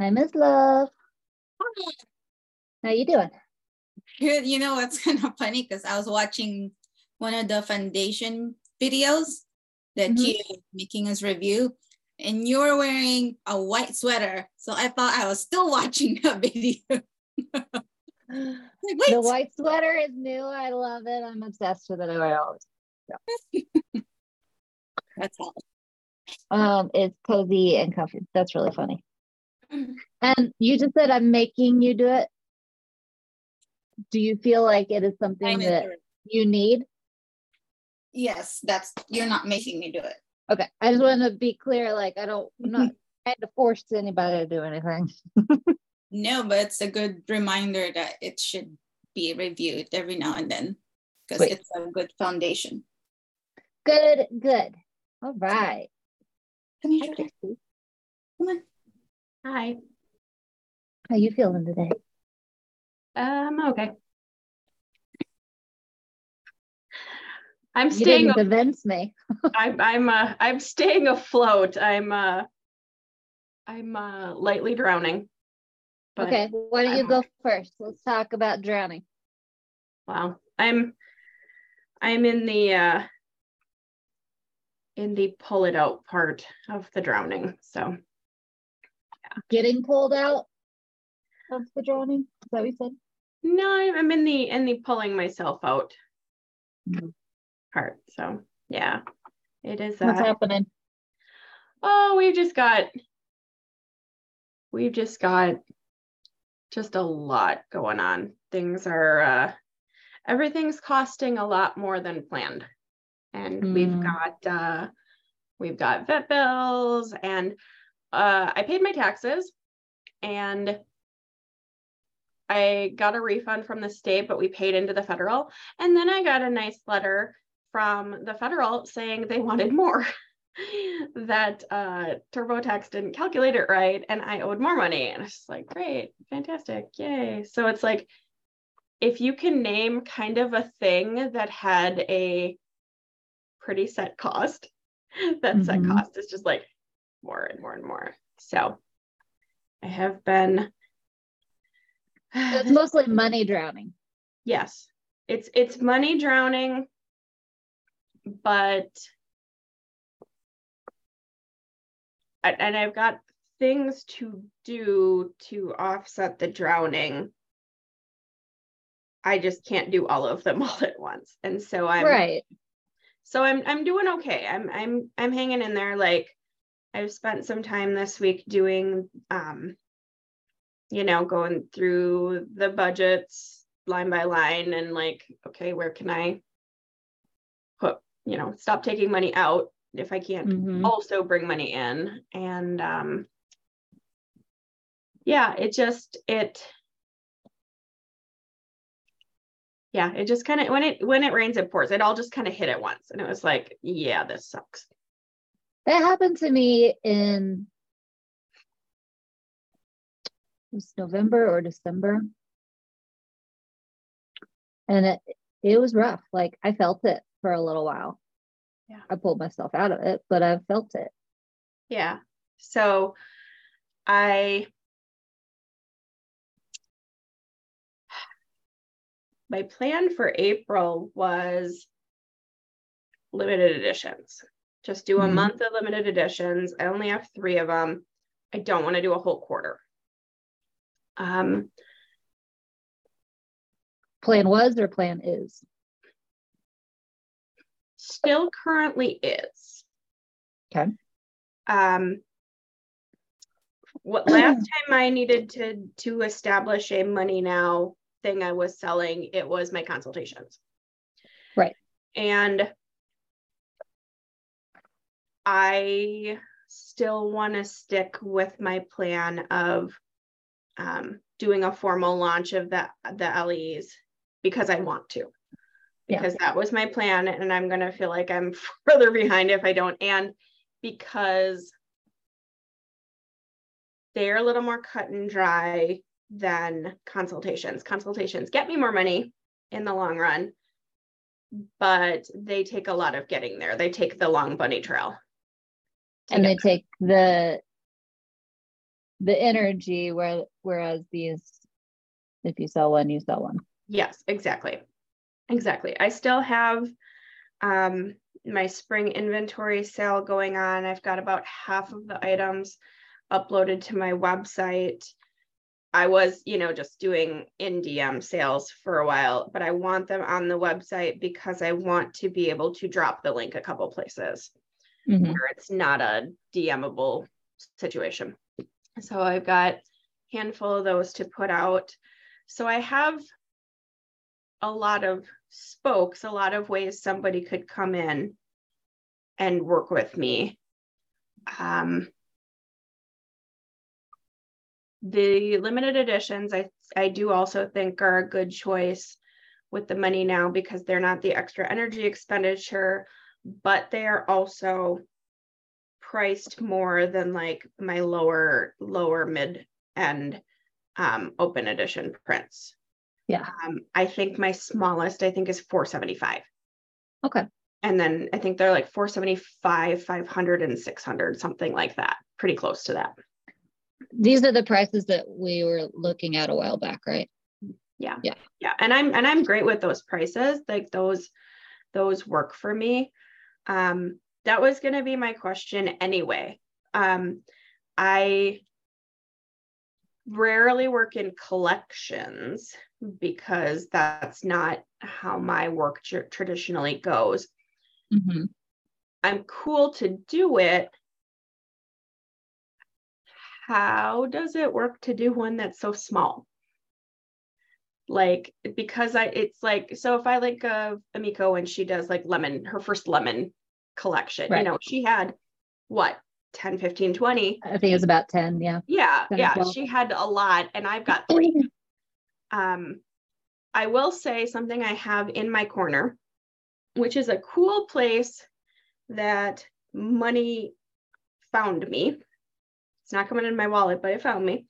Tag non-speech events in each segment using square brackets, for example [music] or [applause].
Hi, Miss Love. Hi. How you doing? Good. You know what's [laughs] kind of funny because I was watching one of the foundation videos that Mhm. you making us review, and you were wearing a white sweater. So I thought I was still [laughs] watching the video. [gasps] Like, The white sweater is new. I love it. I'm obsessed with it. I wear all the [laughs] that's all. Um, it's cozy and comfy. That's really funny. And you just said I'm making you do it. Do you feel like it is something that it. you need? Yes, that's you're not making me do it. Okay. I just want to be clear. Like, I don't, I'm not [laughs] trying to force anybody to do anything. No, but it's a good reminder that it should be reviewed every now and then because it's a good foundation. Good, good. All right. Come here, Hi, Jordan. Christy. Come on. Hi. How you feeling today? Um, okay. I'm You staying didn't convince me. [laughs] I'm I'm uh I'm staying afloat. I'm uh I'm uh lightly drowning. Okay, why don't you I'm go first? Let's talk about drowning. wow. I'm I'm in the uh in the pull it out part of the drowning. So Getting pulled out of the drowning. Is that what you said? no, I'm in the in the pulling myself out Mhm. part. So yeah. It is What's uh happening? Oh, we've just got we've just got just a lot going on. Things are uh everything's costing a lot more than planned. And we've Hmm. got uh we've got vet bills and uh I paid my taxes and I got a refund from the state, but we paid into the federal. And then I got a nice letter from the federal saying they wanted more. [laughs] that uh, TurboTax didn't calculate it right and I owed more money. And it's just like, great, fantastic, yay. So it's like, if you can name kind of a thing that had a pretty set cost, [laughs] that set Mhm. cost is just like more and more and more. So I have been. So it's mostly money drowning. [sighs] yes it's it's money drowning but and and i've got things to do to offset the drowning i just can't do all of them [laughs] all at once and so i'm right. so i'm i'm doing okay i'm i'm i'm hanging in there like i've spent some time this week doing um you know going through the budgets line by line and like okay where can i put you know stop taking money out if i can't Mhm. also bring money in. And um yeah it just it yeah it just kind of when it when it rains it pours. It all just kind of hit at once. And it was like yeah this sucks That happened to me in was November or December. And it it was rough. Like I felt it for a little while. Yeah. I pulled myself out of it, but I felt it. Yeah. So I my plan for April was limited editions. Just do a Mhm. month of limited editions. I only have 3 of them. I don't want to do a whole quarter. Um Plan was or plan is. still currently is. Okay. Um what [clears throat] last time I needed to to establish a money now thing I was selling, it was my consultations. Right. And I still want to stick with my plan of um, doing a formal launch of the the LEs because I want to. Yeah. Because that was my plan, and I'm gonna feel like I'm [laughs] further behind if I don't. And because they're a little more cut and dry than consultations. Consultations get me more money in the long run, but they take a lot of getting there. They take the long bunny trail. And they take the the energy where whereas these if you sell one you sell one. Yes exactly. Exactly. I still have um my spring inventory sale going on. I've got about half of the items uploaded to my website. I was you know just doing in dm sales for a while but i want them on the website because i want to be able to drop the link a couple places mm-hmm. where it's not a dmable situation so I've got a handful of those to put out. So I have a lot of spokes, a lot of ways somebody could come in and work with me. Um, the limited editions, I, I do also think are a good choice with the money now because they're not the extra energy expenditure, but they are also priced more than like my lower lower mid end um, open edition prints. Yeah. Um, I think my smallest I think is 475. Okay. And then I think they're like 475, 500 and 600 something like that. Pretty close to that. These are the prices that we were looking at a while back, right? Yeah. Yeah. Yeah. And I'm and I'm great with those prices. Like those those work for me. Um that was going to be my question anyway. Um, I rarely work in collections because that's not how my work tr- traditionally goes. Mm-hmm. I'm cool to do it. How does it work to do one that's so small? Like because I it's like so if I like uh Amiko and she does like lemon her first lemon collection. Right. You know, she had what 10, 15, 20. I think it was about 10. Yeah. Yeah. Yeah. She had a lot and I've got three. [laughs] um, I will say something I have in my corner, which is a cool place that money found me. It's not coming in my wallet, but it found me.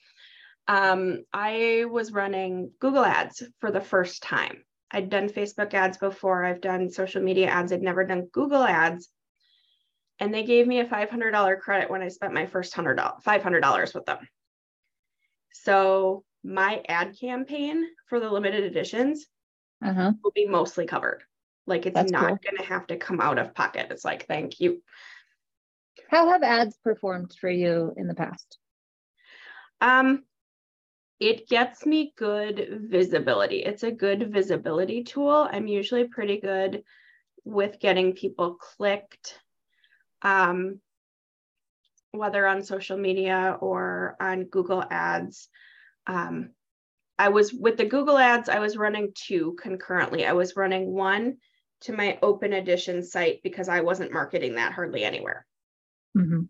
Um, I was running Google ads for the first time. I'd done Facebook ads before, I've done social media ads, I'd never done Google ads and they gave me a $500 credit when I spent my first $100, $500 with them. So my ad campaign for the limited editions uh-huh. will be mostly covered. Like it's That's not cool. going to have to come out of pocket. It's like, thank you. How have ads performed for you in the past? Um, it gets me good visibility. It's a good visibility tool. I'm usually pretty good with getting people clicked um, whether on social media or on Google Ads. Um, I was with the Google Ads, I was running two concurrently. I was running one to my open edition site because I wasn't marketing that hardly anywhere. Mm-hmm.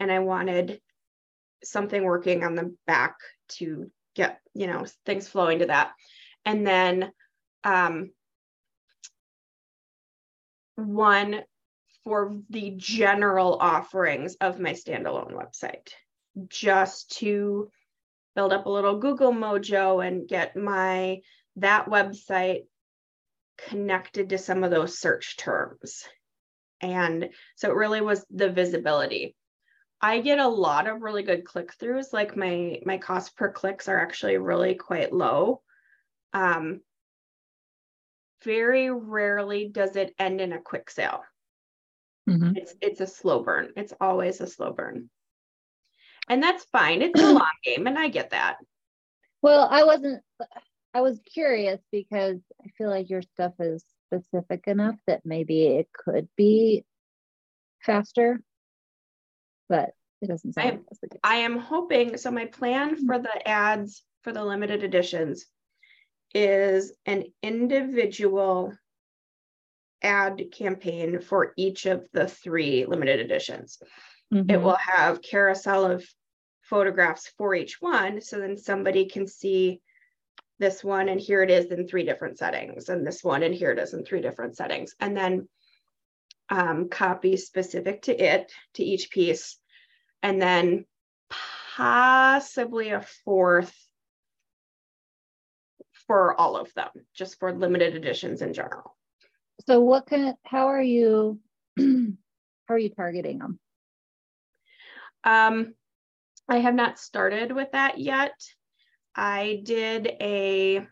And I wanted something working on the back to get, you know, things flowing to that. And then um, one for the general offerings of my standalone website, just to build up a little Google mojo and get my that website connected to some of those search terms. And so it really was the visibility. I get a lot of really good click throughs. Like my my cost per clicks are actually really quite low. Um, very rarely does it end in a quick sale. Mm-hmm. It's it's a slow burn. It's always a slow burn. And that's fine. It's a [clears throat] long game and I get that. Well, I wasn't I was curious because I feel like your stuff is specific enough that maybe it could be faster. But it doesn't sound I, I am hoping so my plan mm-hmm. for the ads for the limited editions is an individual ad campaign for each of the three limited editions. Mm-hmm. It will have carousel of photographs for each one. So then somebody can see this one and here it is in three different settings, and this one and here it is in three different settings. And then um, copy specific to it, to each piece, and then possibly a fourth for all of them, just for limited editions in general so what can? how are you [clears throat] how are you targeting them um I have not started with that yet. I did a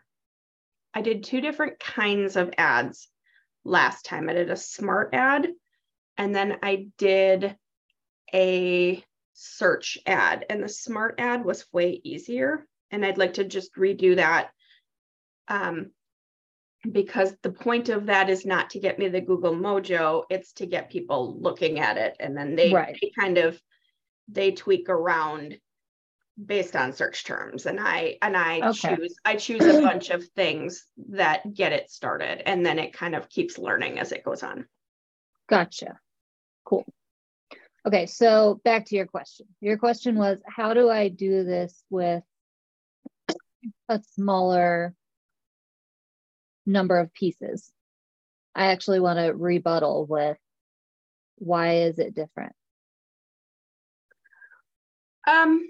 I did two different kinds of ads last time. I did a smart ad and then I did a search ad and the smart ad was way easier and I'd like to just redo that um, because the point of that is not to get me the Google Mojo, it's to get people looking at it and then they, Right. they kind of they tweak around based on search terms and I and I Okay. choose I choose a bunch of things that get it started and then it kind of keeps learning as it goes on. Gotcha. Cool. Okay, so back to your question. Your question was how do I do this with a smaller number of pieces? I actually want to rebuttal with why is it different? Um,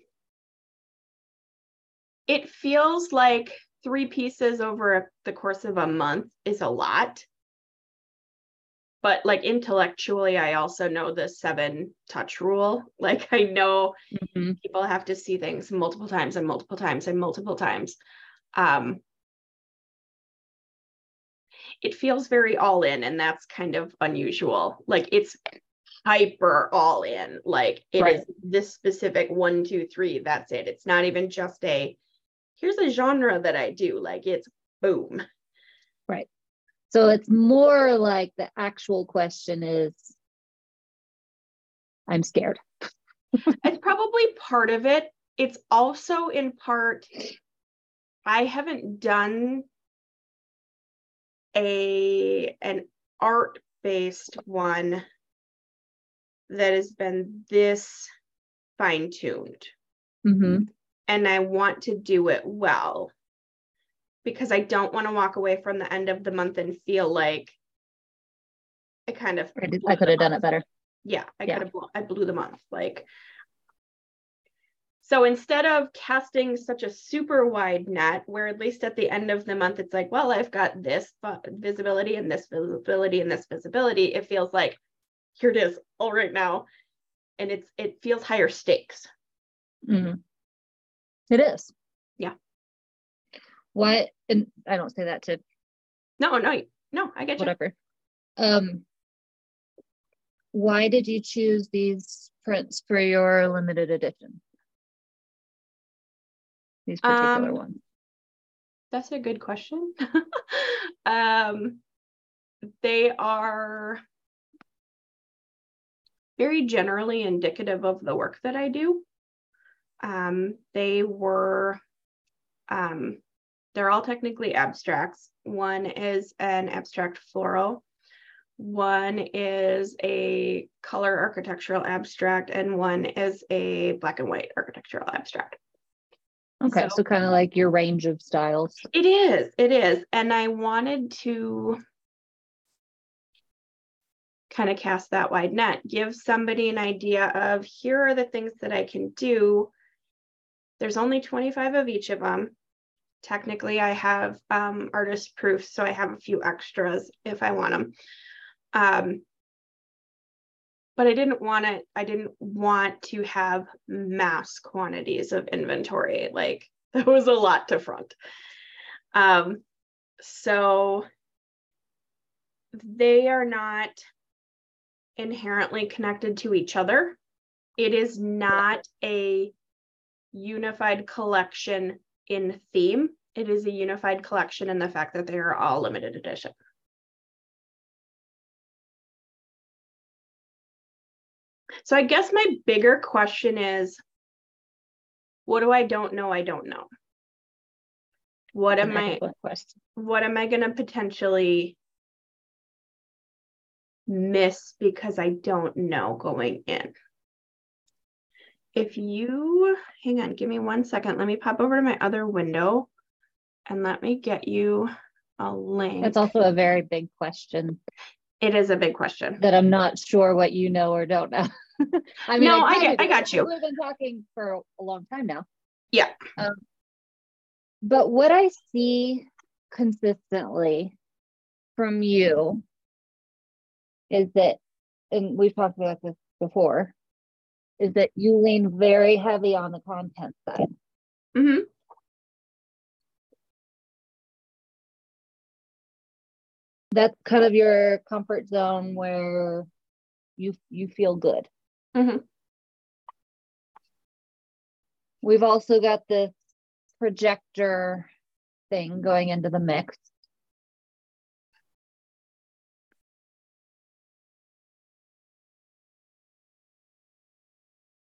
it feels like three pieces over the course of a month is a lot. But like intellectually, I also know the seven touch rule. [laughs] Like I know Mhm. people have to see things multiple times and multiple times and multiple times. Um, it feels very all in, and that's kind of unusual. Like it's hyper all in. Like it is Right. this specific one, two, three. That's it. It's not even just a here's a genre that I do. Like it's boom. Right. So it's more like the actual question is I'm scared. [laughs] it's probably part of it. It's also in part, I haven't done a an art based one that has been this fine tuned, Mhm. And I want to do it well because I don't want to walk away from the end of the month and feel like I kind of I, I could have done it better. yeah i Yeah. could have i blew the month like so instead of casting such a super wide net where at least at the end of the month it's like well i've got this visibility and this visibility and this visibility it feels like here it is all right now and it's it feels higher stakes Mhm. It is. Yeah. Why? And I don't say that to no no no i get you whatever. Um, why did you choose these prints for your limited edition? These particular Um, ones. That's a good question. [laughs] um, they are very generally indicative of the work that I do. Um, they were, um, they're all technically abstracts. One is an abstract floral, one is a color architectural abstract, and one is a black and white architectural abstract. Okay, so- so, kind of like your range of styles. It is, it is. And I wanted to kind of cast that wide net, give somebody an idea of here are the things that I can do. There's only 25 of each of them. Technically, I have um, artist proofs, so I have a few extras if I want them. Um, but I didn't want it, I didn't want to have mass quantities of inventory. Like [laughs] that was a lot to front. Um, so they are not inherently connected to each other. It is not a unified collection in theme. It is a unified collection in the fact that they are all limited edition. So I guess my bigger question is what do I don't know? I don't know. What am I question. what am I going to potentially miss because I don't know going in? If you hang on, give me one second. Let me pop over to my other window and let me get you a link. That's also a very big question it is a big question. that I'm not sure what you know or don't know. [laughs] I mean, No, I kinda get- I got you. We've been talking for a long time now. Yeah. Um, but what I see consistently from you is that, and we've talked about this before, is that you lean very heavy on the content side. hmm That's kind of your comfort zone where you you feel good. Mhm. We've also got this projector thing going into the mix.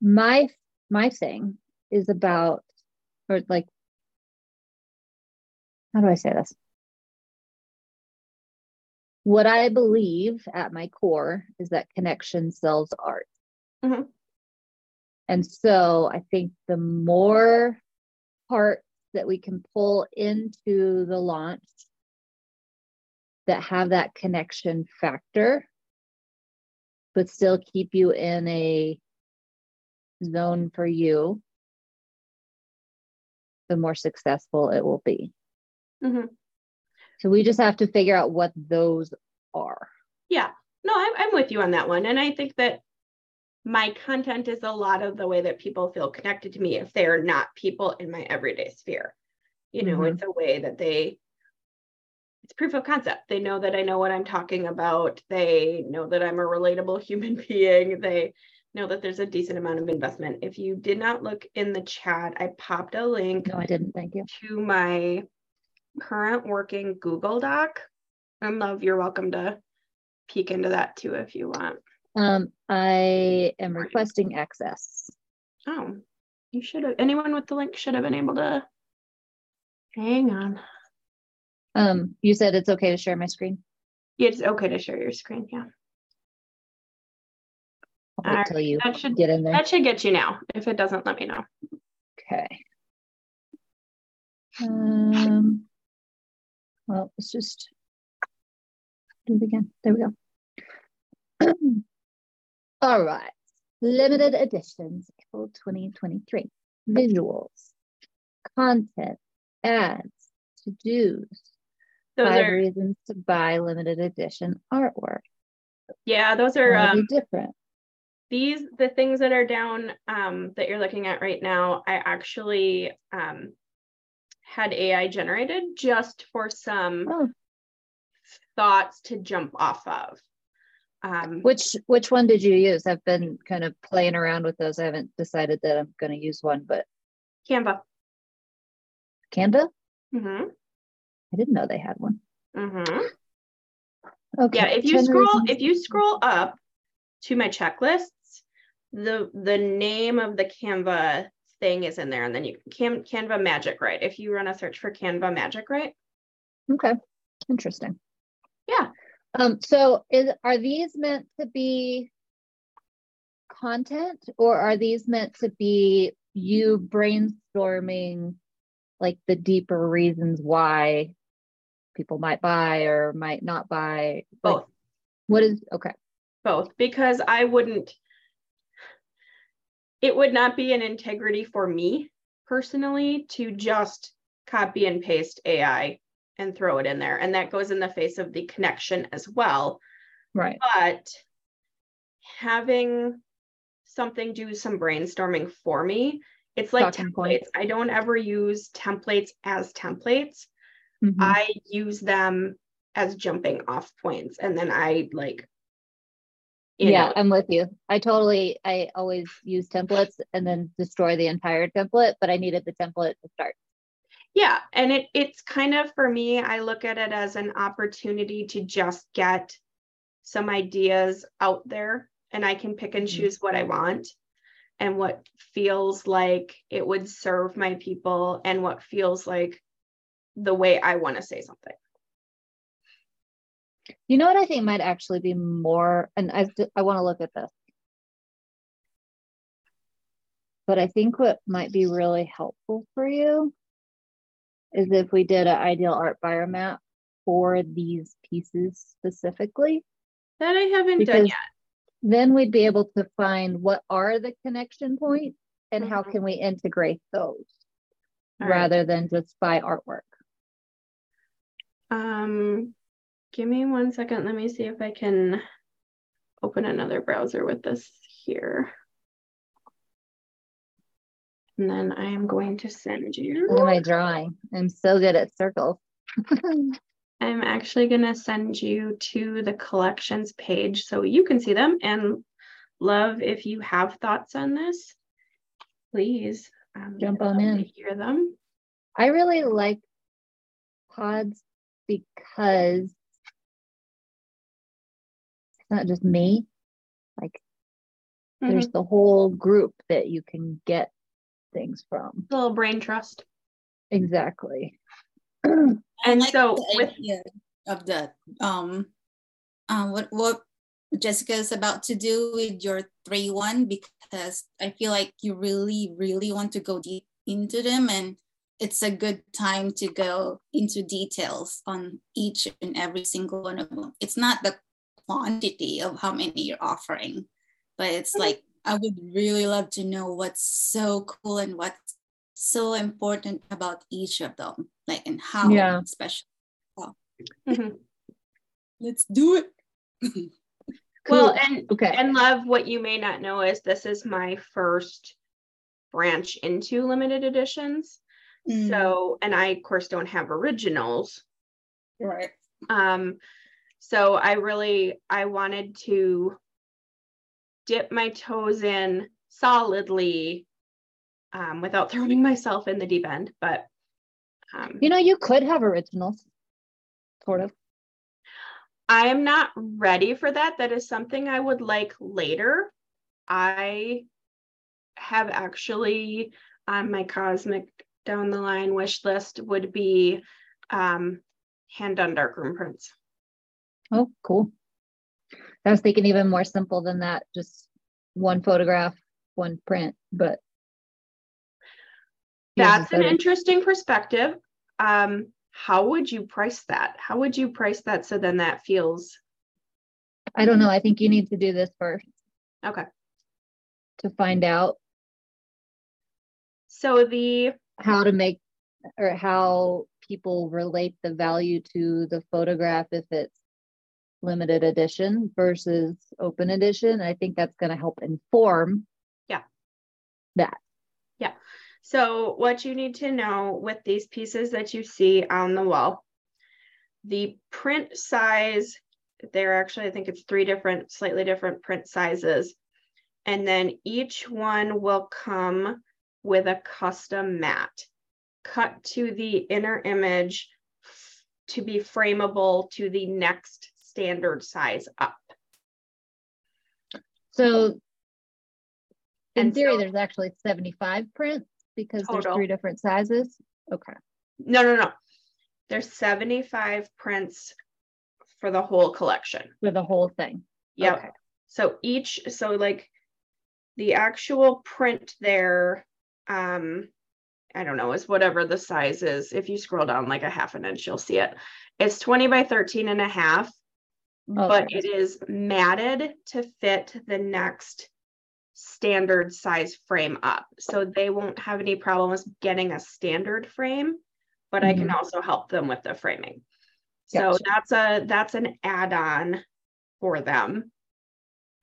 My my thing is about or like how do I say this? What I believe at my core is that connection sells art. Mhm. And so I think the more parts that we can pull into the launch that have that connection factor, but still keep you in a zone for you, the more successful it will be. hmm So we just have to figure out what those are. Yeah, no, I'm, I'm with you on that one. And I think that my content is a lot of the way that people feel connected to me if they are not people in my everyday sphere. You know, Mhm. it's a way that they, it's proof of concept. They know that I know what I'm talking about. They know that I'm a relatable [laughs] human being. They know that there's a decent amount of investment. If you did not look in the chat, I popped a link No, I didn't. Thank you. to my current working Google Doc. And love, you're welcome to peek into that too if you want. Um, I am requesting access. Oh, you should have, anyone with the link should have been able to. Hang on. Um, you said it's okay to share my screen. Yeah, It's okay to share your screen. Yeah. I'll wait Alright, till you That should, get in there. that should get you now. If it doesn't, let me know. Okay. Um, well, let's just do it again. There we go. [clears throat] All right. Limited editions, April 2023. Visuals, content, ads, to dos, Those five are, reasons to buy limited edition artwork. yeah, those are, um, different. These, the things that are down, um, that you're looking at right now, I actually, um, had AI generated just for some Oh, thoughts to jump off of. Um, which which one did you use? I've been kind of playing around with those. I haven't decided that I'm going to use one, but Canva. Canva. hmm I didn't know they had one. hmm Okay. Yeah, if you 10 scroll, if you scroll up to my checklists, the the name of the Canva thing is in there, and then you can Canva Magic Write. If you run a search for Canva Magic Write, Okay. Interesting. Yeah. Um, so is are these meant to be content or are these meant to be you brainstorming like the deeper reasons why people might buy or might not buy? Like, both, what is okay. both, because I wouldn't. It would not be an integrity for me personally to just copy and paste AI and throw it in there, and that goes in the face of the connection as well. Right. but having something do some brainstorming for me it's like templates i don't ever use templates as templates Mhm. i use them as jumping off points and then i like you yeah, know I'm with you. I totally, I always use templates and then destroy the entire template, but I needed the template to start. yeah and it it's kind of for me i look at it as an opportunity to just get some ideas out there and i can pick and Mhm. choose what i want and what feels like it would serve my people and what feels like the way i want to say something You know what I think might actually be more, and I, I want to look at this. But I think what might be really helpful for you is if we did an ideal art buyer map for these pieces specifically. that i haven't done yet then we'd be able to find what are the connection points and how Mhm. can we integrate those All right. rather than just buy artwork. um give me one second let me see if i can open another browser with this here And then I am going to send you. Look at my drawing. I'm so good at circles. [laughs] I'm actually going to send you to the collections page so you can see them. And love, if you have thoughts on this, please um, Jump on in. Hear them. I really like pods because it's not just me. Like there's the whole group that you can get things from. A little brain trust. Exactly. and like so with idea of the um um what what is about to do with your three one because I feel like you really really want to go deep into them and it's a good time to go into details on each and every single one of them. It's not the quantity of how many you're offering, but it's like I would really love to know what's so cool and what's so important about each of them, like and how Yeah. special. Wow. Mhm. [laughs] Let's do it. [laughs] well and okay. and love what you may not know is this is my first branch into limited editions. Mm. So and I of course don't have originals. right. Um, so I really I wanted to dip my toes in solidly um, without throwing [laughs] myself in the deep end. But um, you know, you could have originals, sort of. I am not ready for that. That is something I would like later. I have actually on my cosmic down the line wish list would be um, hand done darkroom prints. Oh, cool. I was thinking even more simple than that, just one photograph, one print, but That's an interesting perspective. Um, how would you price that? How would you price that so then that feels I don't know. I think you need to do this first okay? to find out So the how to make or how people relate the value to the photograph if it's limited edition versus open edition. I think that's going to help inform Yeah. that. Yeah. So what you need to know with these pieces that you see on the wall, the print size, they're actually, I think it's three different, slightly different print sizes. And then each one will come with a custom mat cut to the inner image to be frameable to the next standard size up. So in And theory, so- there's actually 75 prints because there's three different sizes. Okay. No, no, no. There's 75 prints for the whole collection. For the whole thing. Yep. Okay. So each, so like the actual print there, um, I don't know, is whatever the size is. If you scroll down like a half an inch, you'll see it. It's 20 by 13 and a half, but it is matted to fit the next standard size frame up. So they won't have any problems getting a standard frame, but I can also help them with the framing. So that's a that's an add-on for them.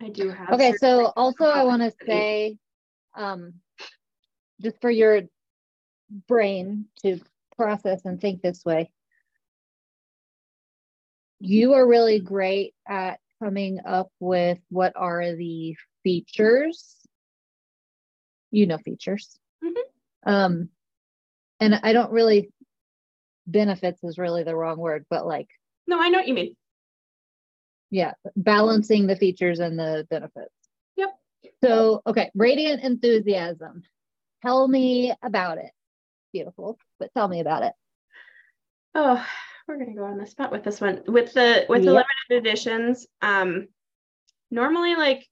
I do have Okay, so also I want to say, um, just for your brain to process and think this way. You are really great at coming up with what are the features. You know features. Mhm. Um, and I don't really benefits is really the wrong word, but like No, I know what you mean. yeah, balancing the features and the benefits. Yep. So, okay, radiant enthusiasm. Tell me about it. Beautiful, but tell me about it. Oh, we're gonna go on the spot with this one. With the with the Yep. limited editions, um, normally like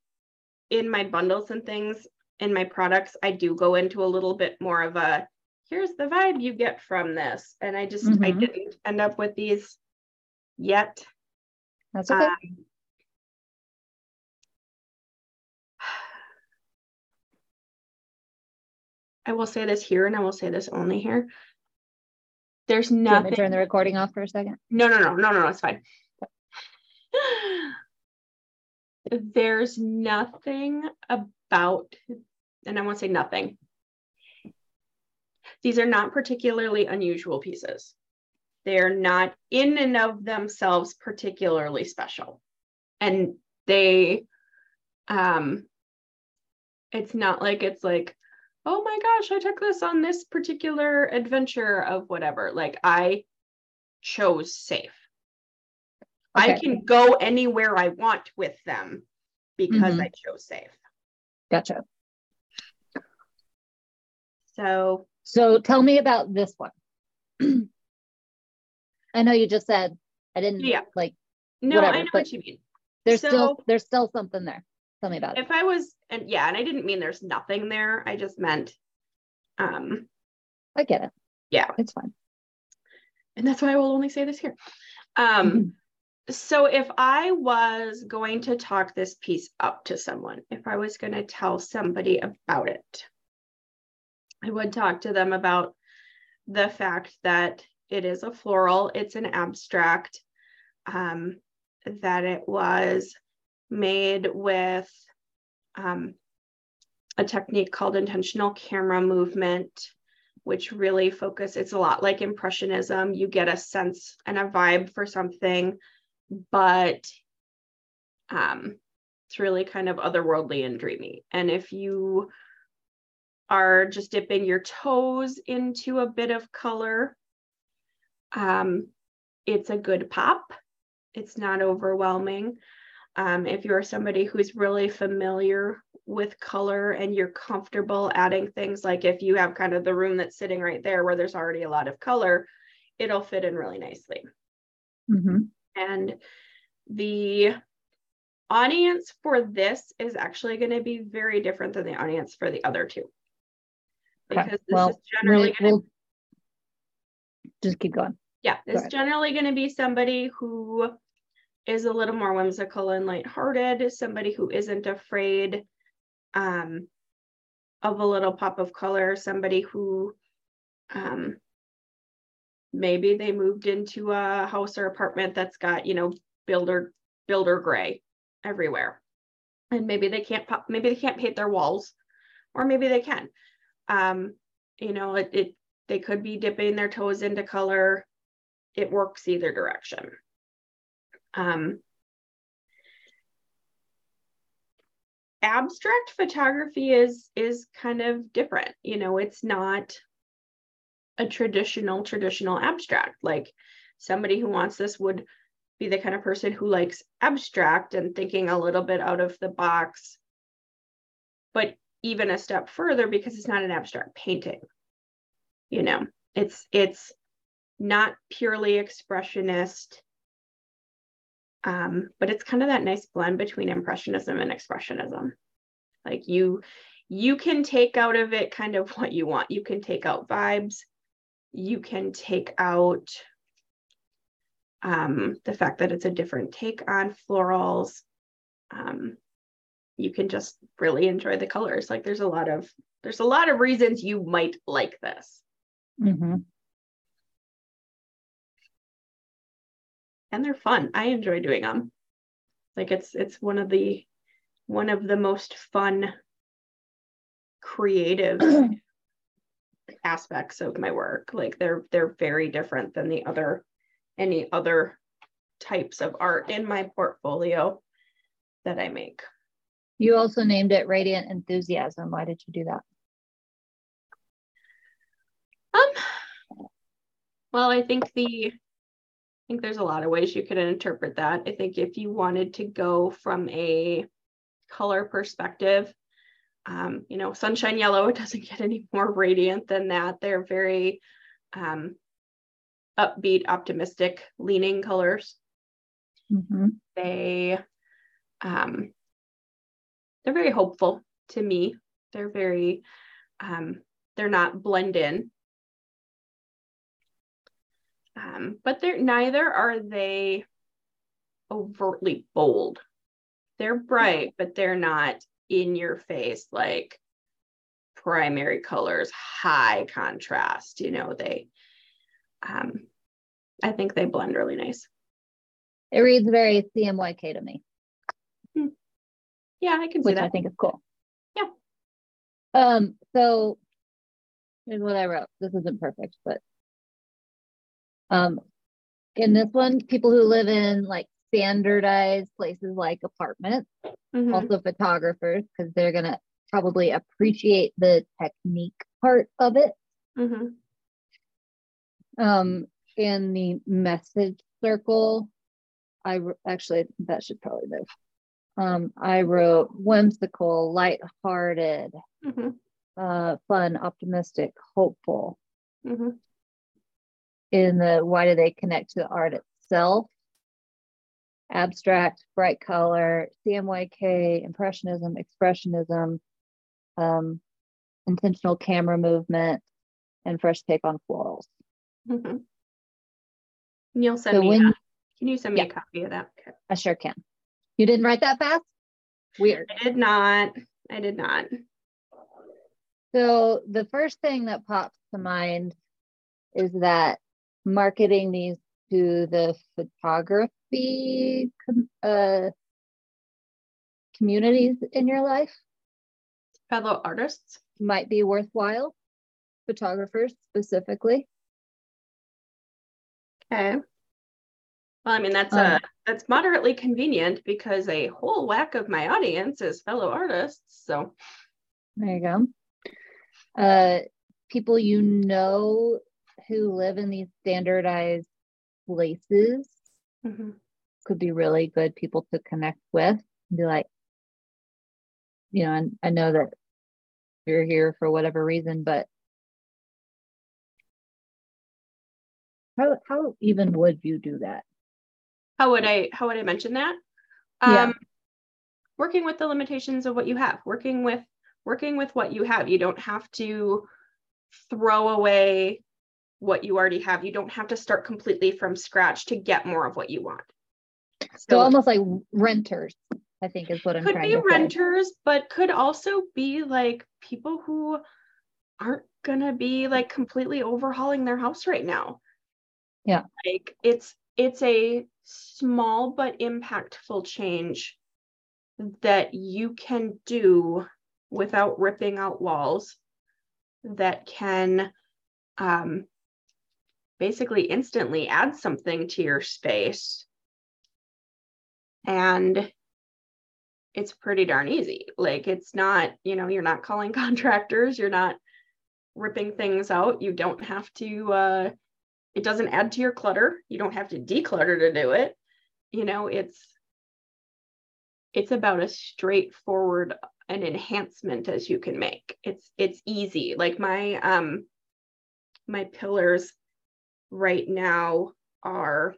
in my bundles and things in my products, I do go into a little bit more of a here's the vibe you get from this. And I just I Mhm. didn't end up with these yet. That's okay. Um, [sighs] I will say this here and I will say this only here. There's Do you want me nothing. to turn the recording off for a second? No, no, no, no, no, no, it's fine. [laughs] There's nothing about, and I won't say nothing. These are not particularly unusual pieces. They're not in and of themselves particularly special. And they, um, it's not like it's like, oh my gosh, I took this on this particular adventure of whatever. Like I chose safe. Okay. I can go anywhere I want with them because mm-hmm. I chose safe. Gotcha. So, so tell me about this one. [clears throat] I know you just said I didn't yeah. like no, whatever, I know what you mean. There's so, still there's still something there. Tell me about it. If I was and yeah, and I didn't mean there's nothing there. I just meant um I get it. Yeah. It's fine. And that's why I will only say this here. Um so if I was going to talk this piece up to someone, if I was going to tell somebody about it, I would talk to them about the fact that it is a floral, it's an abstract, um, that it was made with um, a technique called intentional camera movement, which really focus, it's a lot like impressionism. You get a sense and a vibe for something, but um, it's really kind of otherworldly and dreamy. And if you are just dipping your toes into a bit of color, um, it's a good pop. It's not overwhelming. Um, if you're somebody who's really familiar with color and you're comfortable adding things like if you have kind of the room that's sitting right there where there's already a lot of color, it'll fit in really nicely. Mm-hmm. And the audience for this is actually going to be very different than the audience for the other two. Because okay. this well, is generally we'll, we'll just keep going. Yeah, it's generally going to be somebody who is a little more whimsical and lighthearted, somebody who isn't afraid um, of a little pop of color, somebody who um, maybe they moved into a house or apartment that's got, you know, builder builder gray everywhere. And maybe they can't pop, maybe they can't paint their walls, or maybe they can. Um, you know, it, it they could be dipping their toes into color. It works either direction. Um, abstract photography is is kind of different. You know, it's not a traditional traditional abstract. Like somebody who wants this would be the kind of person who likes abstract and thinking a little bit out of the box, but even a step further because it's not an abstract painting. You know, it's it's not purely expressionist um, but it's kind of that nice blend between impressionism and expressionism. Like you you can take out of it kind of [laughs] what you want. You can take out vibes. You can take out um, the fact that it's a different take on florals. Um, you can just really enjoy the colors. Like there's a lot of there's a lot of reasons you might like this. Mm-hmm. And they're fun. I enjoy doing them. Like it's it's one of the one of the most fun creative [clears throat] aspects of my work. Like they're they're very different than the other any other types of art in my portfolio that I make. You also named it Radiant Enthusiasm. Why did you do that? Um well, I think the think there's a lot of ways you could interpret that. I think if you wanted to go from a color perspective, um, you know, sunshine yellow, it doesn't get any [laughs] more radiant than that. They're very um, upbeat, optimistic leaning colors. Mm-hmm. They, um, they're very hopeful to me. They're very, um, they're not blend in. Um, but they're neither are they overtly bold. They're bright, but they're not in your face like primary colors, high contrast. You know, they um I think they blend really nice. It reads very CMYK to me. Hmm. Yeah, I can see which that. I think is cool. Yeah. Um, so Here's what I wrote. This isn't perfect, but um, in this one, people who live in like standardized places like apartments, Mhm. also photographers, because they're gonna probably appreciate the technique part of it. Mhm. Um, in the message circle, I actually that should probably move. Um, I wrote whimsical, lighthearted, Mhm. uh, fun, optimistic, hopeful. Mhm. In the why do they connect to the art itself? Abstract, bright color, CMYK, impressionism, expressionism, um, intentional camera movement, and fresh take on florals. Mhm. You'll send So me when- that. Can you send me a copy of that? Okay. I sure can. You didn't write that fast? Weird. I did not. I did not. So the first thing that pops to mind is that marketing these to the photography com- uh, communities in your life Fellow artists. might be worthwhile. Photographers specifically. Okay. Well, I mean that's Um, uh that's moderately convenient because a whole whack of my audience is fellow artists. So There you go. Uh, people you know who live in these standardized places Mhm. could be really good people to connect with and be like, you know, and I know that you're here for whatever reason, but how how even would you do that? how would I how would I mention that? Yeah. Um working with the limitations of what you have, working with working with what you have. You don't have to throw away what you already have. You don't have to start completely from scratch to get more of what you want. So almost like renters, I think is what I'm could trying be to say. renters, but could also be like people who aren't gonna be like completely overhauling their house right now. Yeah. Like it's it's a small but impactful change that you can do without ripping out walls that can um, basically instantly add something to your space and it's pretty darn easy. Like it's not, you know, you're not calling [laughs] contractors, you're not ripping things out. You don't have to uh it doesn't add to your clutter. You don't have to declutter to do it. You know, it's it's about as straightforward an enhancement as you can make. It's it's easy. Like my um my pillars right now are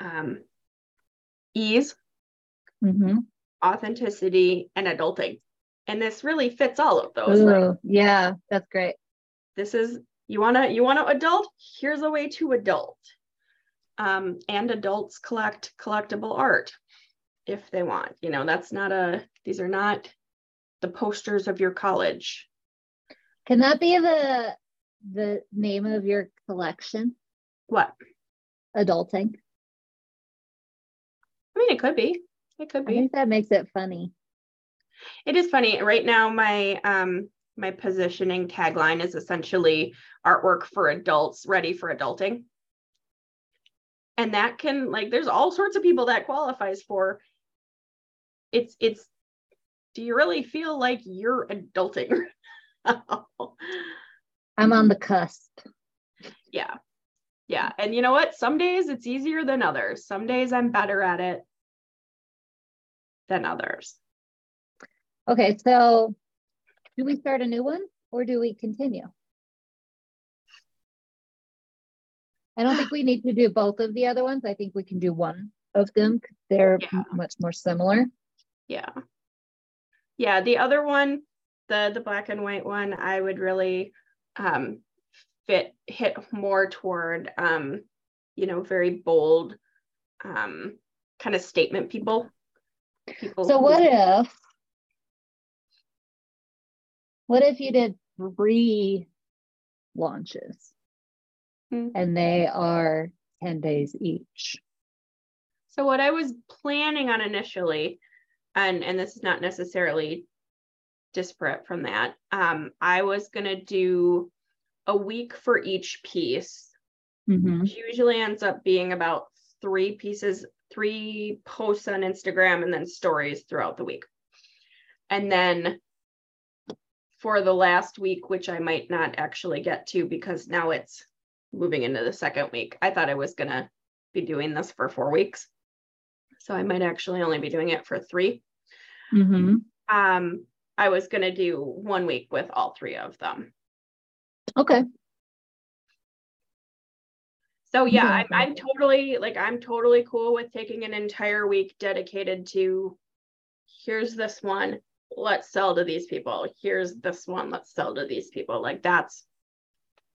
um ease, Mm-hmm. authenticity, and adulting. And this really fits all of those. Like, Ooh, yeah, that's great. this is you wanna you wanna adult, here's a way to adult. Um, and adults collect collectible art if they want. You know, that's not a these are not the posters of your college. Can that be the the name of your collection? What? Adulting. I mean, it could be. It could be. I think that makes it funny. It is funny. Right now, my um my positioning tagline is essentially artwork for adults ready for adulting. And that can like there's all sorts of people that qualifies for it's it's do you really feel like you're adulting? [laughs] I'm on the cusp. Yeah. Yeah. And you know what? Some days it's easier than others. Some days I'm better at it than others. Okay, so do we start a new one or do we continue? I don't think we need to do both of the other ones. I think we can do one of them. They're Yeah. much more similar. Yeah. Yeah, the other one, the the black and white one, I would really um fit hit more toward um you know, very bold um kind of statement people. People So who- what if what if you did three launches Hmm. and they are 10 days each? So what I was planning on initially, and and this is not necessarily disparate from that. Um, I was gonna do a week for each piece, Mhm. usually ends up being about three pieces, three posts on Instagram and then stories throughout the week. And then for the last week, which I might not actually get to because now it's moving into the second week, I thought I was gonna be doing this for four weeks. So I might actually only be doing it for three. Mhm. Um, I was gonna do one week with all three of them. Okay. So yeah, I'm, I'm totally like I'm totally cool with taking an entire week dedicated to here's this one, let's sell to these people. Here's this one, let's sell to these people. Like that's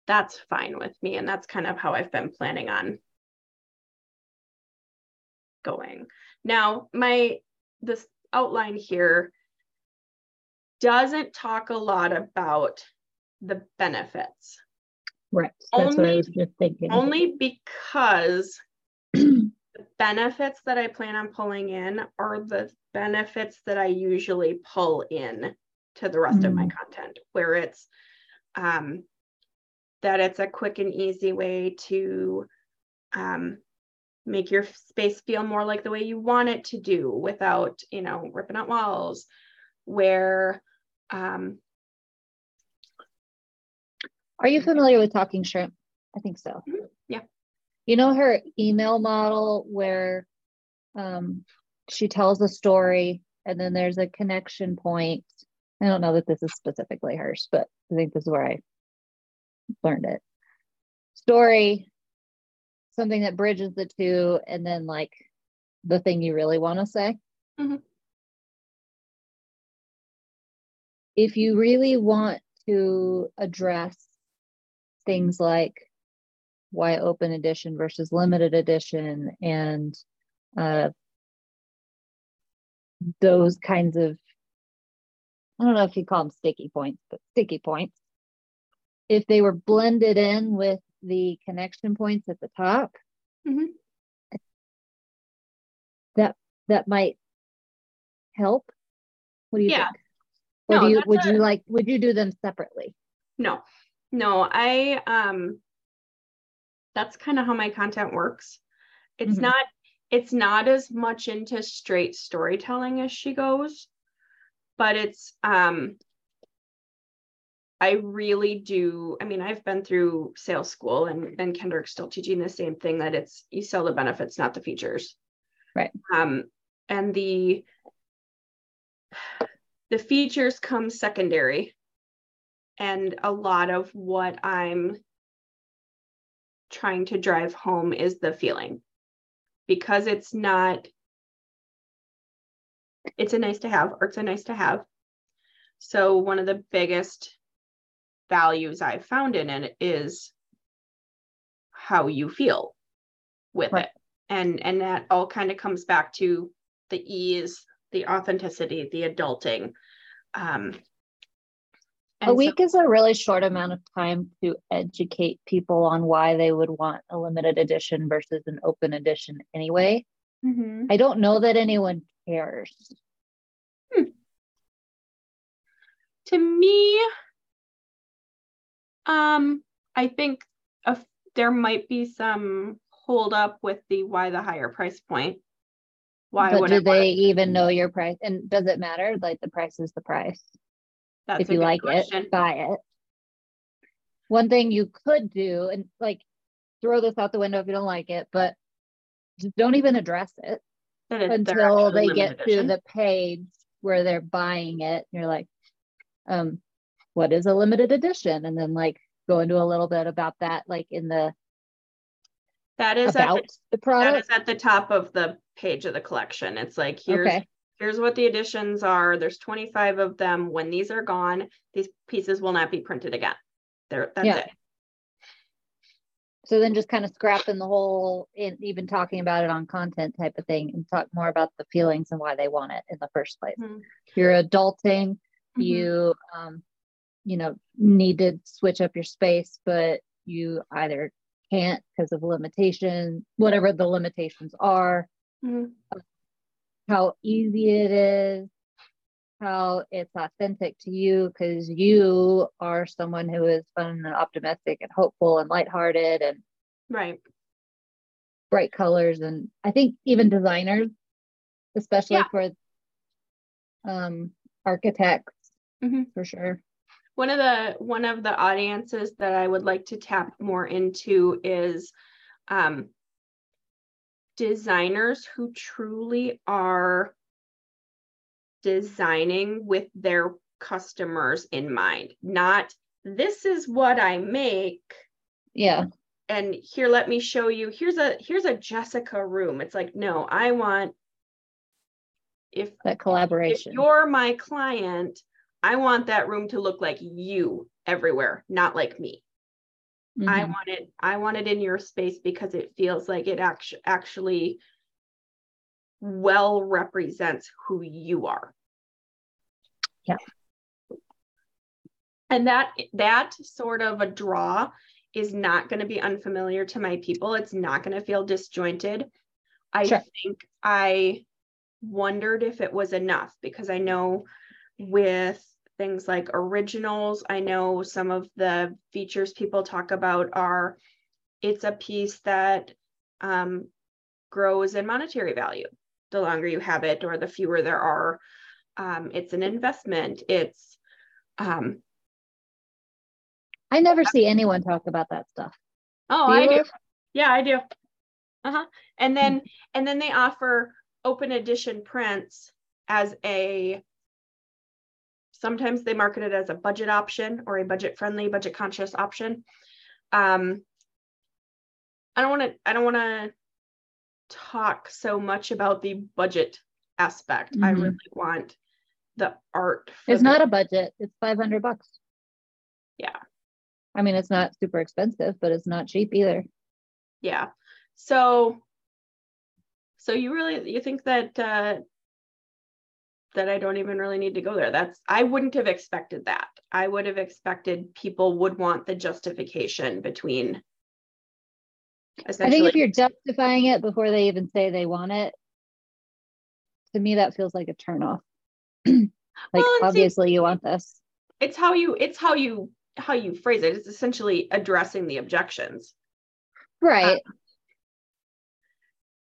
that's fine with me. And that's kind of how I've been planning on going. Now, my this outline here doesn't talk a lot about the benefits. Right. That's what I Only- was just thinking. only because [clears throat] the benefits that I plan on pulling in are the benefits that I usually pull in to the rest of my content, where it's um, that it's a quick and easy way to um, make your space feel more like the way you want it to do without, you know, ripping out walls, where um, Are you familiar with Talking Shrimp? I think so. Mhm. Yeah. You know her email model where um, she tells a story and then there's a connection point. I don't know that this is specifically hers, but I think this is where I learned it. Story, something that bridges the two, and then like the thing you really want to say. Mhm. If you really want to address things like why open edition versus limited edition and uh, those kinds of I don't know if you call them sticky points, but sticky points. If they were blended in with the connection points at the top, Mhm. that that might help. What do you Yeah. think? Or No, do you would a- you like would you do them separately? No, no, I um that's kind of how my content works. It's Mhm. not it's not as much into straight storytelling as she goes, but it's um I really do. I mean, I've been through sales school and and Kendrick's still teaching the same thing that it's you sell the benefits, not the features. Right. Um and the the features come secondary and a lot of what I'm trying to drive home is the feeling. Because it's not it's a nice to have art's a nice to have. So one of the biggest values i've found in it is how you feel with Right. it. And and that all kind of comes back to the ease the authenticity the adulting um a and so- week is a really short amount of time to educate people on why they would want a limited edition versus an open edition anyway. Mhm. I don't know that anyone cares. to me um i think a, there might be some hold up with the why the higher price point why but would do they even know your price? And does it matter? Like the price is the price. That's if you like question. it, buy it. One thing you could do, and like throw this out the window if you don't like it, but just don't even address it That until they get limited to the page where they're buying it. And You're like, um, what is a limited edition? And then like go into a little bit about that, like in the that is at about the, the product. is at the top of the page of the collection it's like here's Okay, here's what the additions are there's 25 of them when these are gone these pieces will not be printed again there that's Yeah. it so then just kind of scrapping the whole, in even talking about it on content type of thing, and talk more about the feelings and why they want it in the first place. Mhm. You're adulting, Mhm. you um you know need to switch up your space but you either can't because of limitation whatever the limitations are Mhm. How easy it is how it's authentic to you because you are someone who is fun and optimistic and hopeful and lighthearted and right bright colors and I think even designers, especially yeah. for um architects mm-hmm. for sure. One of the one of the audiences that I would like to tap more into is um designers who truly are designing with their customers in mind, not this is what I make. Yeah. And here, let me show you. Here's a here's a Jessica room. It's like, no, I want if that collaboration. If you're my client, I want that room to look like you everywhere, not like me. Mm-hmm. I want it, I want it in your space because it feels like it actually actually well represents who you are. Yeah. And that that sort of a draw is not going to be unfamiliar to my people. It's not going to feel disjointed. I sure. think I wondered if it was enough because I know with things like originals, I know some of the features people talk about are it's a piece that um, grows in monetary value the longer you have it or the fewer there are. Um, it's an investment. It's um, I never see anyone talk about that stuff. Oh, do I do. Yeah, I do. Uh-huh. And then hmm. and then they offer open edition prints as a sometimes they market it as a budget option or a budget friendly, budget conscious option. Um, I don't want to I don't want to talk so much about the budget aspect. Mm-hmm. I really want the art. It's the- not a budget. It's 500 bucks. Yeah. I mean, it's not super expensive, but it's not cheap either. Yeah. So, so you really you think that uh, that I don't even really need to go there? That's I wouldn't have expected that. I would have expected people would want the justification between. I think if you're justifying it before they even say they want it, to me that feels like a turnoff. [clears throat] like well, obviously see, you want this. It's how you it's how you how you phrase it it's essentially addressing the objections right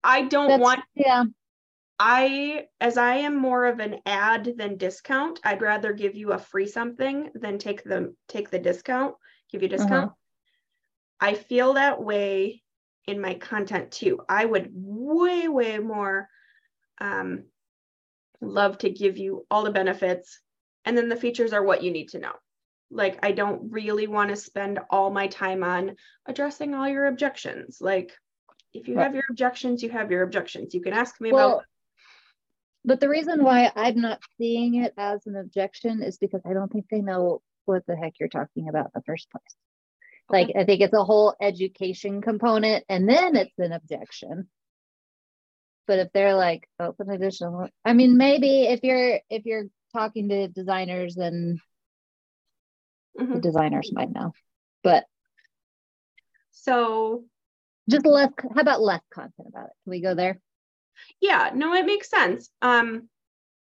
i don't That's, want yeah i as i am more of an ad than discount i'd rather give you a free something than take the take the discount give you discount uh-huh. i feel that way in my content too. I would way way more um love to give you all the benefits and then the features are what you need to know. Like i don't really want to spend all my time on addressing all your objections. Like if you have your objections you have your objections. You can ask me well, about but the reason why i'm not seeing it as an objection is because i don't think they know what the heck you're talking about in the first place okay. like i think it's a whole education component and then it's an objection but if they're like open additional i mean maybe if you're if you're talking to designers and mm-hmm. the designers might know. But so just less how about less content about it? Can we go there? Yeah, no, it makes sense. Um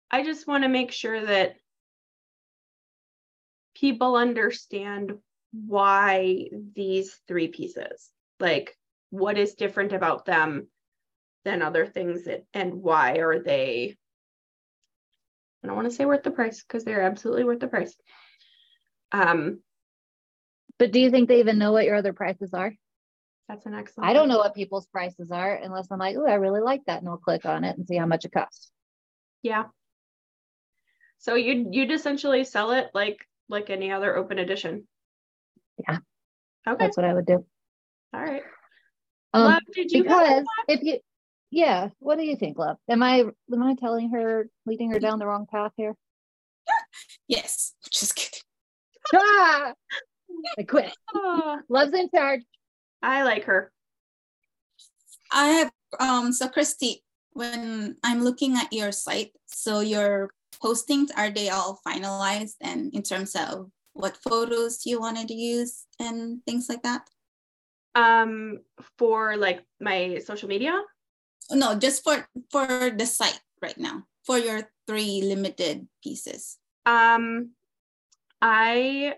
I just want to make sure that people understand why these three pieces, like what is different about them than other things that, and why are they I don't want to say worth the price because they're absolutely worth the price. Um, but do you think they even know what your other prices are? That's an excellent. I don't know what people's prices are unless I'm like, oh, I really like that, and I'll click on it and see how much it costs. Yeah. So you'd you'd essentially sell it like like any other open edition. Yeah. Okay. That's what I would do. All right. Um, Love, did you because if you yeah, what do you think, love? Am I am I telling her leading her down the wrong path here? [laughs] Yes. Just kidding ah! I quit. Oh. [laughs] Love's in charge. I like her. I have um so Christy, when I'm looking at your site, so your postings are they all finalized and in terms of what photos you wanted to use and things like that? Um for like my social media? No, just for for the site right now for your three limited pieces? Um, I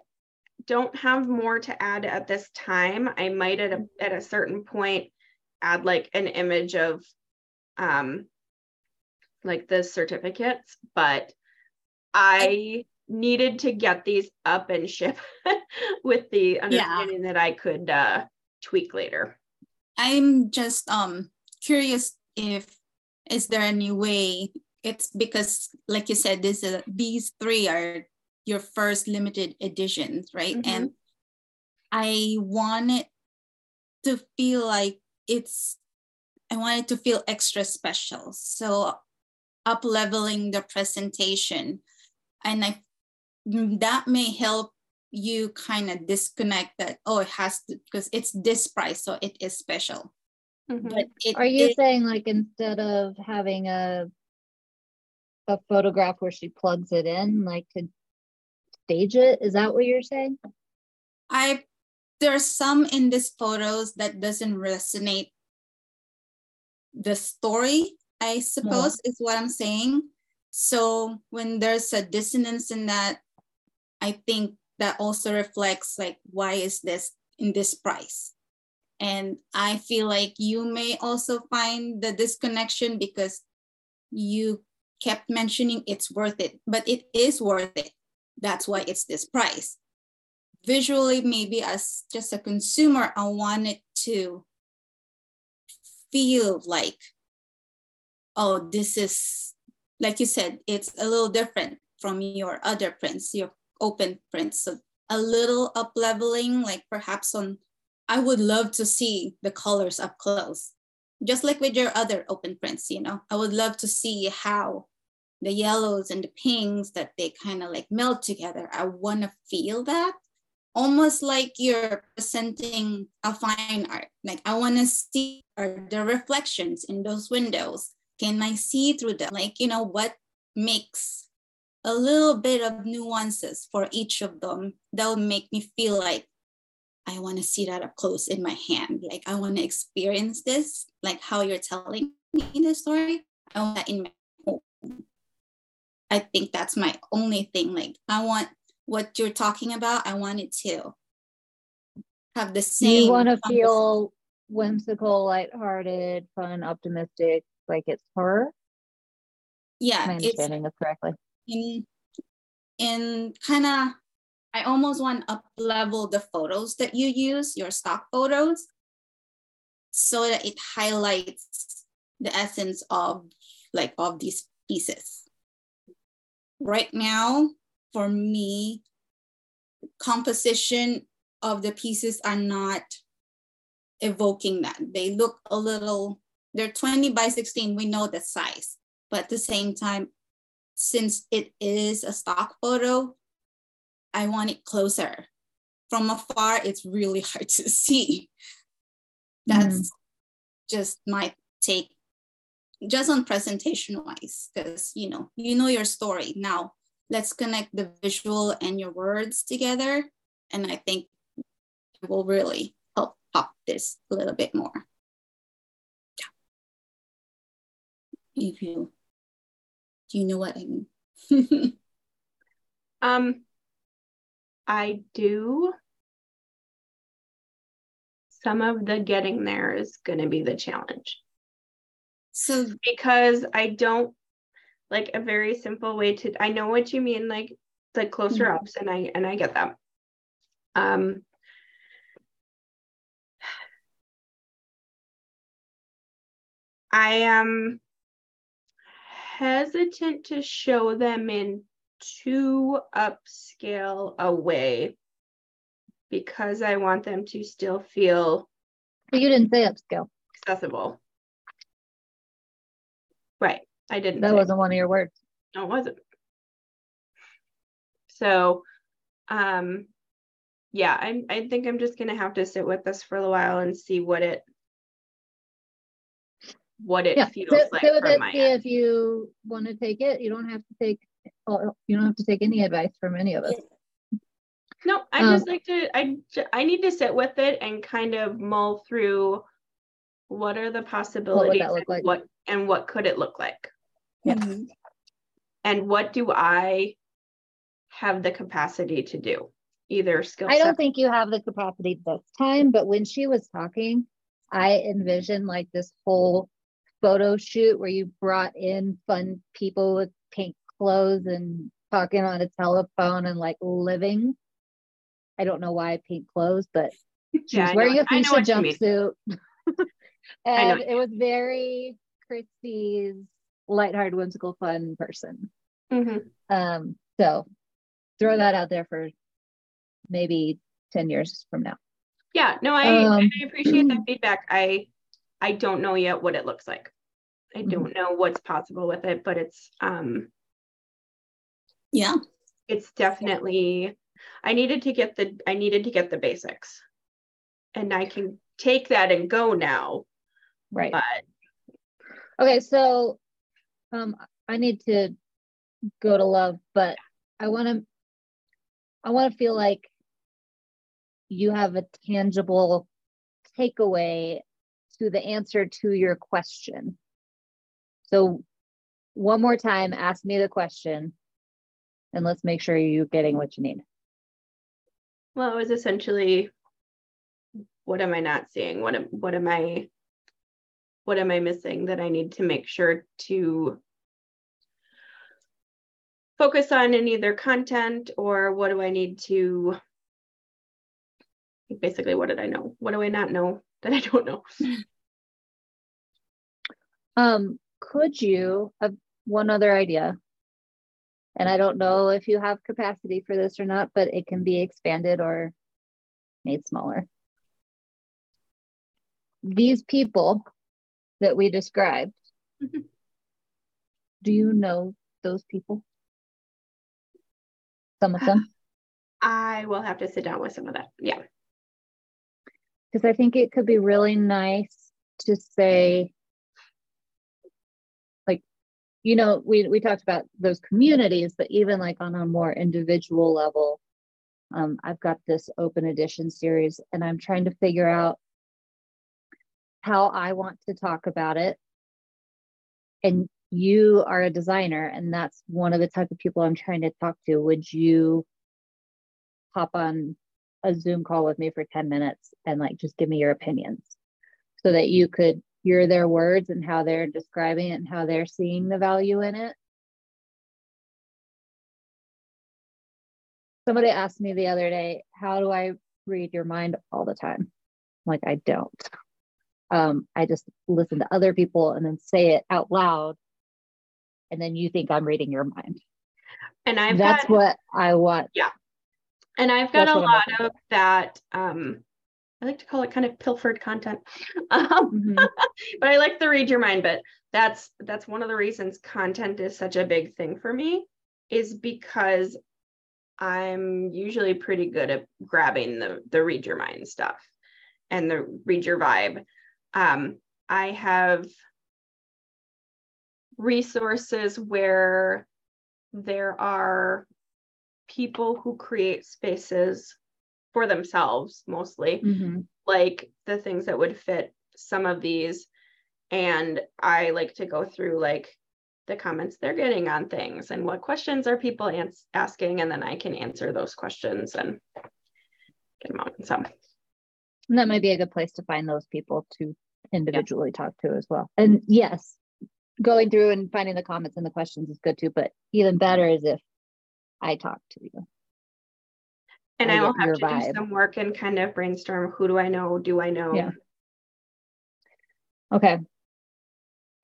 don't have more to add at this time. I might at a at a certain point add like an image of um like the certificates, but I needed to get these up and ship [laughs] with the understanding yeah. that I could uh tweak later. I'm just um curious if is there any way it's because like you said this uh, these three are your first limited editions right mm-hmm. and i wanted to feel like it's i wanted to feel extra special so up leveling the presentation and i that may help you kind of disconnect that oh it has to because it's this price so it is special mm-hmm. but it, are you it, saying like instead of having a a photograph where she plugs it in like to stage it? Is that what you're saying? I there's some in these photos that doesn't resonate the story i suppose is what i'm saying. So when there's a dissonance in that i think that also reflects like why is this in this price? And i feel like you may also find the disconnection because you kept mentioning it's worth it but it is worth it that's why it's this price visually maybe as just a consumer i wanted to feel like oh this is like you said it's a little different from your other prints your open prints. So a little up leveling, like perhaps on, I would love to see the colors up close. Just like with your other open prints, you know, I would love to see how the yellows and the pinks that they kind of like melt together. I want to feel that almost like you're presenting a fine art. Like I want to see the reflections in those windows. Can I see through them? Like, you know, what makes a little bit of nuances for each of them that will make me feel like I want to see that up close in my hand. Like I want to experience this, like how you're telling me the story. I want that in my home. I think that's my only thing. Like I want what you're talking about. I want it to have the same. You want to feel whimsical, lighthearted, fun, optimistic, like it's her. Yeah, Am I understanding this correctly? in in kind of I almost want up level the photos that you use, your stock photos, so that it highlights the essence of like of these pieces. Right now, for me, composition of the pieces are not evoking that. They look a little, they're 20 by 16, we know the size, but at the same time, since it is a stock photo, I want it closer. From afar, it's really [laughs] hard to see. That's mm. just my take, just on presentation wise, because you know, you know your story. Now let's connect the visual and your words together. And I think it will really help pop this a little bit more. Yeah. If you do you know what I mean? [laughs] um, I do. Some of the getting there is going to be the challenge. So, because I don't like a very simple way to, I know what you mean, like the closer mm-hmm. ups, and I and I get that. Um, I am hesitant to show them in too upscale a way because I want them to still feel. But you didn't say upscale. Accessible. Right. I didn't. That wasn't one of your words. No, it wasn't. So, um, yeah, I I think I'm just gonna have to sit with this for a while and see what it what it yeah. feels so, like. So that's if you want to take it. You don't have to take you don't have to take any advice from any of us. No, I um, just like to I I need to sit with it and kind of mull through what are the possibilities what and like? what and what could it look like. Yeah. Mm-hmm. and what do I have the capacity to do? Either skill I don't think you have the capacity this time, but when she was talking, I envisioned like this whole photo shoot where you brought in fun people with pink clothes and talking on a telephone and like living. I don't know why pink clothes, but she [laughs] yeah, was wearing a fuchsia jumpsuit. [laughs] and it was very Christie's lighthearted, whimsical, fun person. Mm-hmm. Um, so throw that out there for maybe 10 years from now. Yeah, no, I, um, I appreciate that [clears throat] feedback. I I don't know yet what it looks like. I mm-hmm. don't know what's possible with it, but it's um yeah. It's definitely I needed to get the I needed to get the basics. And I can take that and go now. Right. But okay, so um I need to go to love, but I want to I want to feel like you have a tangible takeaway to the answer to your question. So, one more time, ask me the question and let's make sure you're getting what you need. Well, it was essentially what am I not seeing? What am, what am I what am I missing that I need to make sure to focus on in either content or what do I need to basically what did I know? What do I not know [laughs] that I don't know? [laughs] Um, could you have one other idea? And I don't know if you have capacity for this or not, but it can be expanded or made smaller. These people that we described, do you know those people? some of them? [sighs] I will have to sit down with some of that. Yeah. Because I think it could be really nice to say, like, you know, we, we talked about those communities, but even like on a more individual level, um, I've got this open edition series and I'm trying to figure out how I want to talk about it. And you are a designer and that's one of the type of people I'm trying to talk to. Would you hop on a Zoom call with me for 10 minutes and like just give me your opinions so that you could hear their words and how they're describing it and how they're seeing the value in it? Somebody asked me the other day, how do I read your mind all the time? Like, I don't. Um, I just listen to other people and then say it out loud and then you think I'm reading your mind. And I've that's got, what I want. Yeah. And I've got that's a lot of that. Um, I like to call it kind of pilfered content. [laughs] Um, mm-hmm. [laughs] but I like the read your mind bit. That's that's one of the reasons content is such a big thing for me, is because I'm usually pretty good at grabbing the the read your mind stuff and the read your vibe. Um, I have resources where there are people who create spaces for themselves mostly mm-hmm. like the things that would fit some of these and i like to go through like the comments they're getting on things and what questions are people ans- asking and then i can answer those questions and get them out and some and that might be a good place to find those people to individually yeah. talk to as well and yes going through and finding the comments and the questions is good too, but even better is if I talk to you. And I, I will have to vibe. do some work and kind of brainstorm who do I know? Do I know? Yeah. Okay.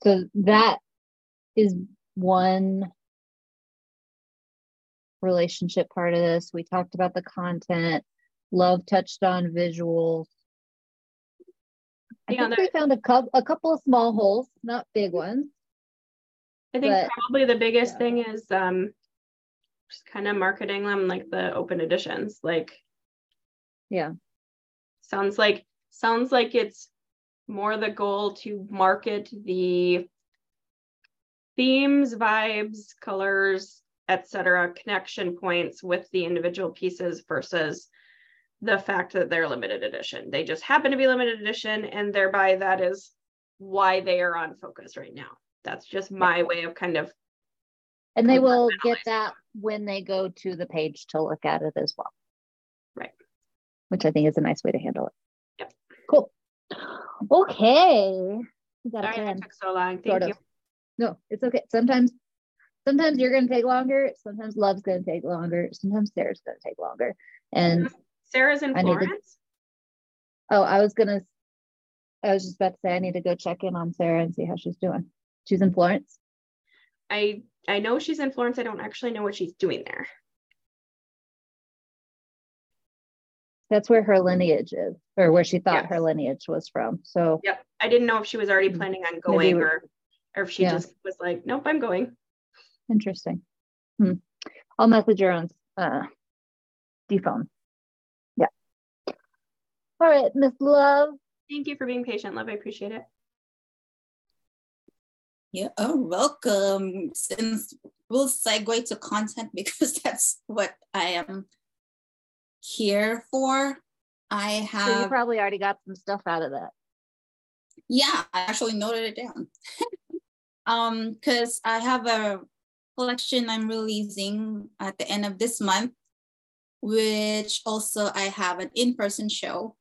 So that is one relationship part of this. We talked about the content. Love touched on visuals. I yeah, think we found a couple a couple of small holes, not big ones. I think but, probably the biggest yeah. thing is um just kind of marketing them like the open editions. Like yeah. Sounds like sounds like it's more the goal to market the themes, vibes, colors, etc., connection points with the individual pieces versus the fact that they're limited edition. They just happen to be limited edition, and thereby that is why they are on focus right now that's just my way of kind of And they will get that when they go to the page to look at it as well. Right. Which I think is a nice way to handle it. Yep. Cool. Okay. Sorry that took so long. Thank sort you. of. No, it's okay. Sometimes, sometimes you're gonna take longer. Sometimes love's gonna take longer. Sometimes Sarah's gonna take longer. And mm-hmm. Sarah's in I need to- Florence. oh, I was gonna, I was just about to say I need to go check in on Sarah and see how she's doing. She's in Florence. I I know she's in Florence. I don't actually know what she's doing there. That's where her lineage is, or where she thought Yes. her lineage was from. So Yep. I didn't know if she was already Mhm. planning on going or or if she Yeah. just was like, nope, I'm going. interesting. Hmm. I'll message her on uh, D phone. Yeah. All right, Miss Love. Thank you for being patient, love. I appreciate it. Yeah, oh, welcome. Since we'll segue to content [laughs] because that's what I am here for. I So you probably already got some stuff out of that. yeah, I actually noted it down. [laughs] um, because I have a collection I'm releasing at the end of this month, which also I have an in-person show.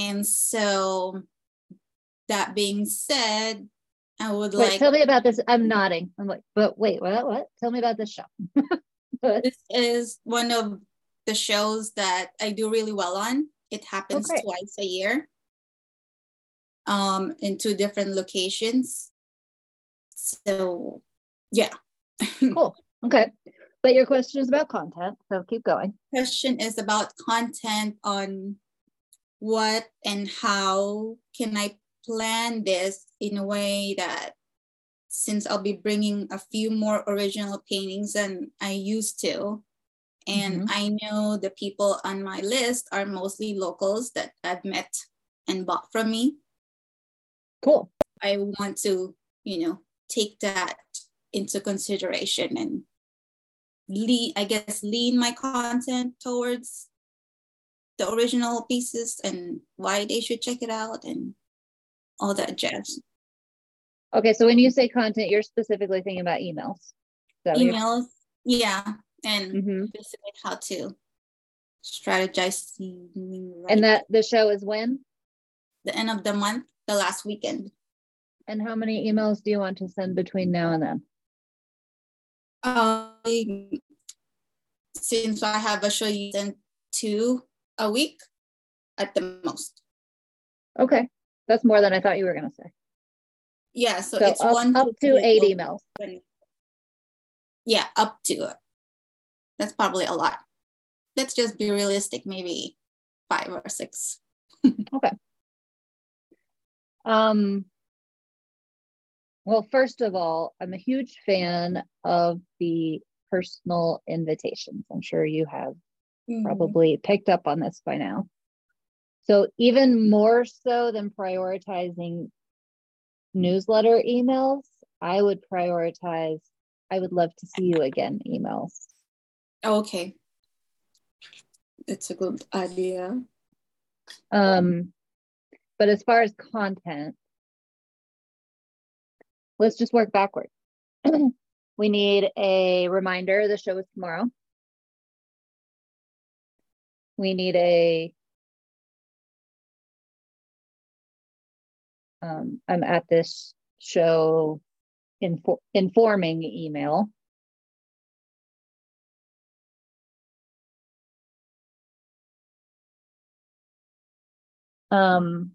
And so that being said, I would Wait, like tell me about this. I'm nodding. I'm like, but wait, what? What? Tell me about this show. [laughs] This is one of the shows that I do really well on. It happens great. twice a year um, in two different locations. So, yeah. [laughs] cool. Okay. But your question is about content, so keep going. Question is about content on what and how can I plan this in a way that since I'll be bringing a few more original paintings than I used to, and mm-hmm. I know the people on my list are mostly locals that I've met and bought from me. Cool. I want to, you know, take that into consideration and lean, I guess, lean my content towards the original pieces and why they should check it out and all that jazz. Okay. So when you say content, you're specifically thinking about emails. Emails, yeah, and hmm how to strategize And that the show is when? the end of the month, the last weekend. And how many emails do you want to send between now and then? Um, since I have a show, you send two a week at the most. Okay. That's more than I thought you were going to say. Yeah, so, So it's up, one up to eight emails. Yeah, up to it. That's probably a lot. Let's just be realistic, maybe five or six. [laughs] okay. Um, well, first of all, I'm a huge fan of the personal invitations. I'm sure you have Mm-hmm. probably picked up on this by now. So, even more so than prioritizing newsletter emails, I would prioritize, I would love to see you again emails. Okay. It's a good idea. Um, but as far as content, let's just work backwards. [clears throat] we need a reminder the show is tomorrow. We need a um, I'm at this show info- informing email. Um,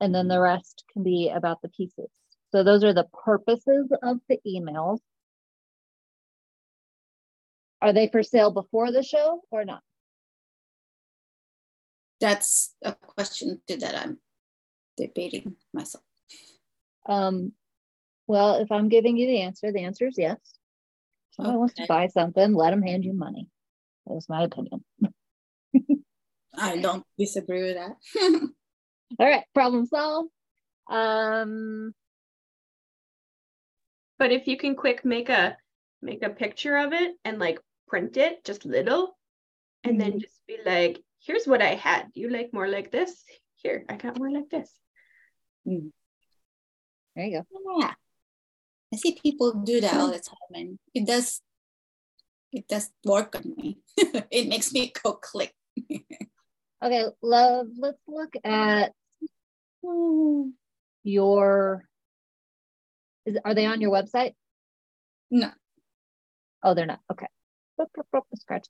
and then the rest can be about the pieces. So those are the purposes of the emails. Are they for sale before the show or not? That's a question too that I'm debating myself. Um, well, if I'm giving you the answer, the answer is yes. Someone wants to buy something, let them hand you money. That's my opinion. [laughs] I don't disagree with that. [laughs] All right, problem solved. Um, But if you can quick make a make a picture of it and like print it just little and then just be like, here's what I had. You like more like this? Here, I got more like this. Hmm. there you go. yeah. I see people do that all the hmm. time, and it does it does work on me. [laughs] it makes me go click. [laughs] okay, love. Let's look at your. Is are they on your website? No. Oh, they're not. Okay. Scratch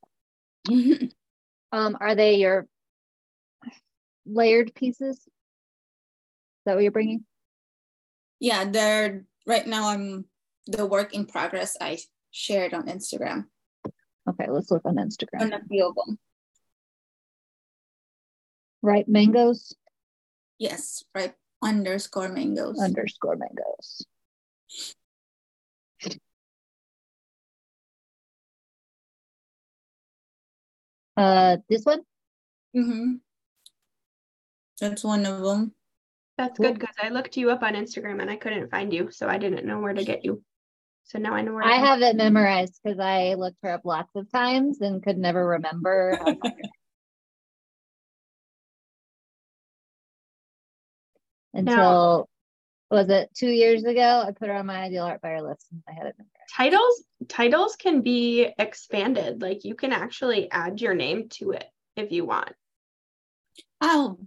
that. [laughs] um, are they your layered pieces? Is that what you're bringing? Yeah, they're right now. I'm the work in progress. I shared on Instagram. Okay, let's look on Instagram. On a few of them. Right, mangoes. Yes, right. Underscore mangoes. Underscore mangoes. Uh, this one. Mm-hmm. That's one of them. That's good because I looked you up on Instagram and I couldn't find you, so I didn't know where to get you. So now I know where. I have it memorized because I looked her up lots of times and could never remember. [laughs] Until now, was it two years ago? I put her on my ideal art buyer list and I had it memorized. Titles titles can be expanded. Like you can actually add your name to it if you want. Oh,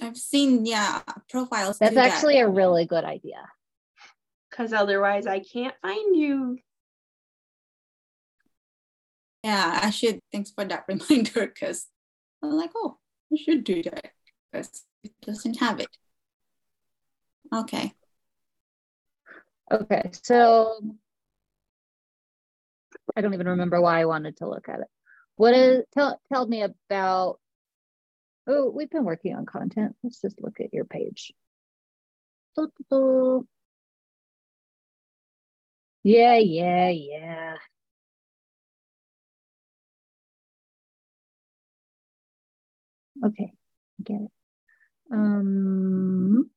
I've seen yeah profiles. That's actually that. a really good idea. Because otherwise, I can't find you. Yeah, I should. Thanks for that [laughs] reminder. Because I'm like, oh, I should do that because it doesn't have it. Okay. Okay, so I don't even remember why I wanted to look at it. What is tell tell me about Oh, we've been working on content. Let's just look at your page. Yeah, yeah, yeah. Okay, get it. Um,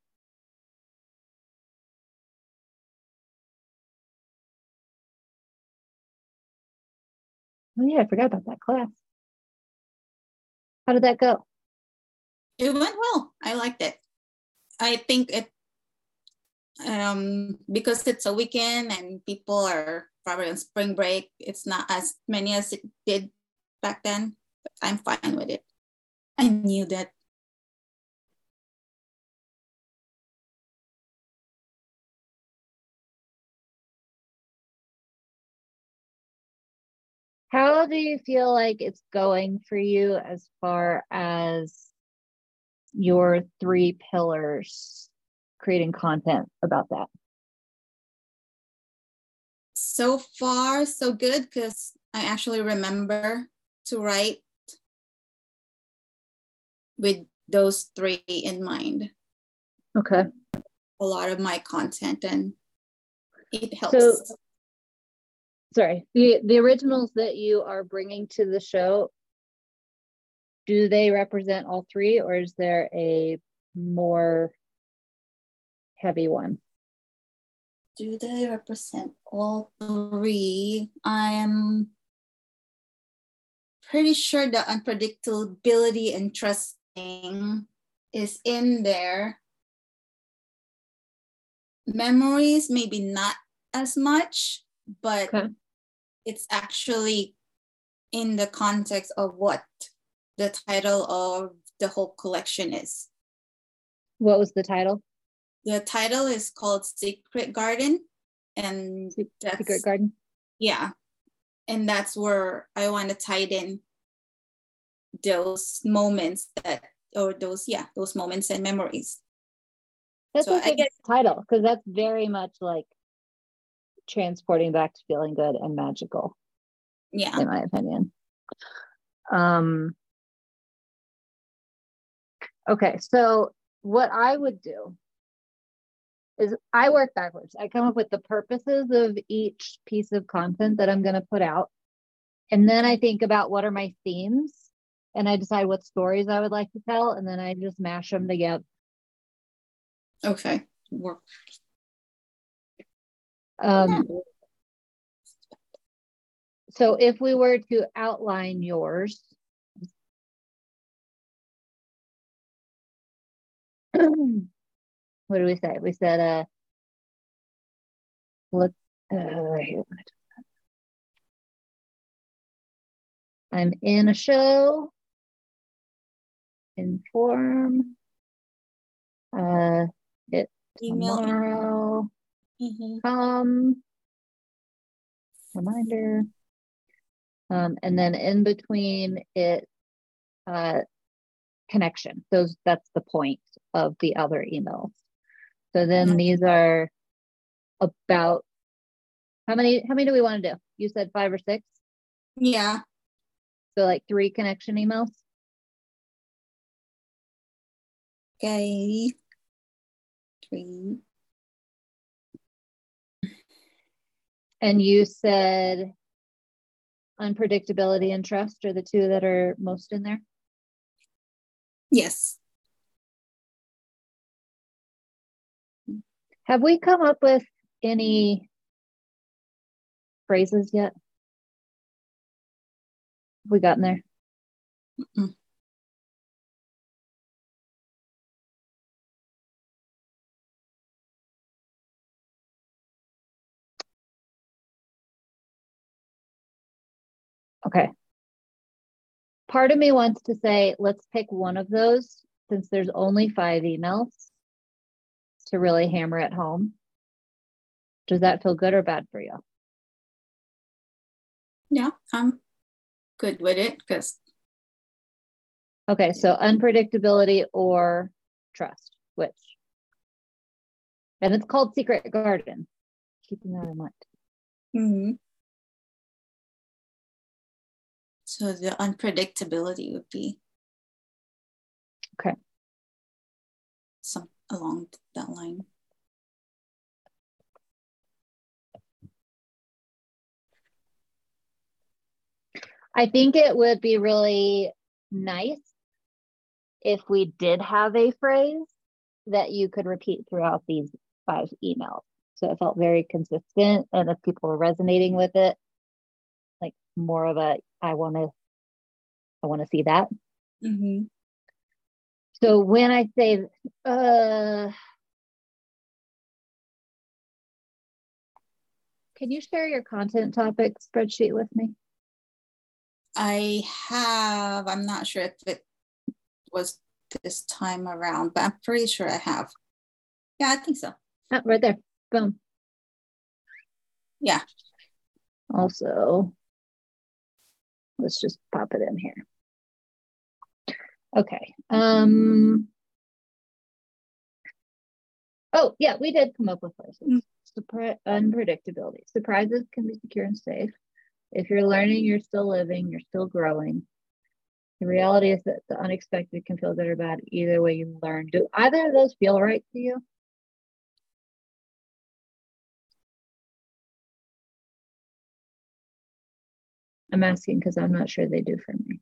oh yeah, I forgot about that class. How did that go? It went well. I liked it. I think it um because it's a weekend and people are probably on spring break, it's not as many as it did back then. But I'm fine with it. I knew that. How do you feel like it's going for you as far as your three pillars, creating content about that? So far, so good because I actually remember to write with those three in mind. Okay. A lot of my content and it helps. So, sorry, the the originals that you are bringing to the show do they represent all three or is there a more heavy one? Do they represent all three? I am pretty sure the unpredictability and trusting is in there. Memories, maybe not as much, but okay. It's actually in the context of what the title of the whole collection is. What was the title? The title is called Secret Garden. And Secret Garden. Yeah. And that's where I want to tie in those moments that or those yeah, those moments and memories. That's so a good title because that's very much like transporting back to feeling good and magical. Yeah. In my opinion. Um Okay, so what I would do is I work backwards. I come up with the purposes of each piece of content that I'm going to put out. And then I think about what are my themes and I decide what stories I would like to tell. And then I just mash them together. Okay. Work. Um, so if we were to outline yours, [clears throat] what do we say? We said, uh, let's Uh, I'm in a show. Inform. Uh, it Email. tomorrow. Mhm. Come. Reminder. Um, and then in between it, uh, connection. Those that's the point of the other emails. So then Mhm. these are about how many how many do we want to do? You said five or six? Yeah. So like three connection emails? Okay. Three. And you said unpredictability and trust are the two that are most in there? Yes. Have we come up with any phrases yet? Have we gotten there? Mm-mm. Okay. Part of me wants to say, let's pick one of those since there's only five emails to really hammer it home. Does that feel good or bad for you? Yeah, I'm good with it because Okay, so unpredictability or trust, which? And it's called Secret Garden. Keeping that in mind. Mhm. So the unpredictability would be Okay. some along that line. I think it would be really nice if we did have a phrase that you could repeat throughout these five emails. So it felt very consistent. And if people were resonating with it, like more of a, I want to, I want to see that. Mm-hmm. So when I say, uh, can you share your content topic spreadsheet with me? I have, I'm not sure if it was this time around, but I'm pretty sure I have. Yeah, I think so. Oh, right there. Boom. Yeah. Also, let's just pop it in here. Okay. Um. Oh, yeah, we did come up with. Surpri- unpredictability. Surprises can be secure and safe. If you're learning, you're still living, you're still growing. The reality is that the unexpected can feel good or bad. Either way, you learn. Do either of those feel right to you? I'm asking because I'm not sure they do for me.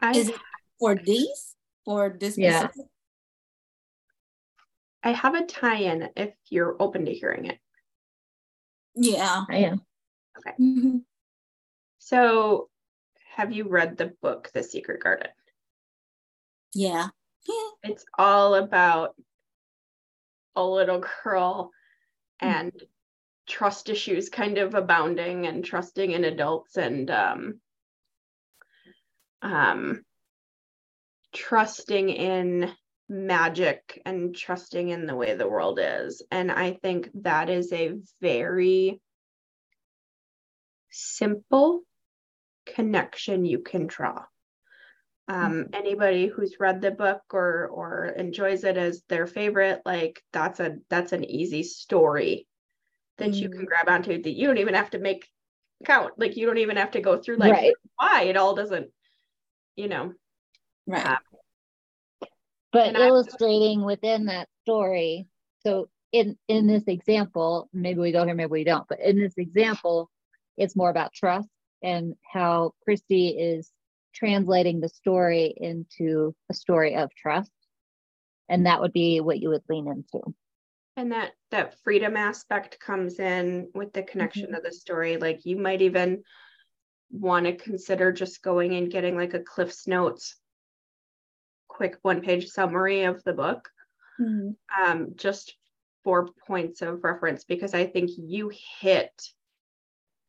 I Is it for these? For this Yeah. specific? I have a tie-in if you're open to hearing it. Yeah. I am. Mhm. So, have you read the book The Secret Garden? Yeah. Yeah. It's all about a little girl and trust issues kind of abounding and trusting in adults and um, um, trusting in magic and trusting in the way the world is. And I think that is a very simple connection you can draw. Um, anybody who's read the book or or enjoys it as their favorite, like that's a that's an easy story that you can mm-hmm. grab onto that you don't even have to make count. Like you don't even have to go through like right. why it all doesn't, you know. Right. But and I- illustrating within that story. So in in this example, maybe we go here, maybe we don't. But in this example, it's more about trust and how Christy is translating the story into a story of trust. And that would be what you would lean into. And that that freedom aspect comes in with the connection of the story like you might even want to consider just going and getting like a cliffs notes quick one page summary of the book Mhm. um, just for points of reference because I think you hit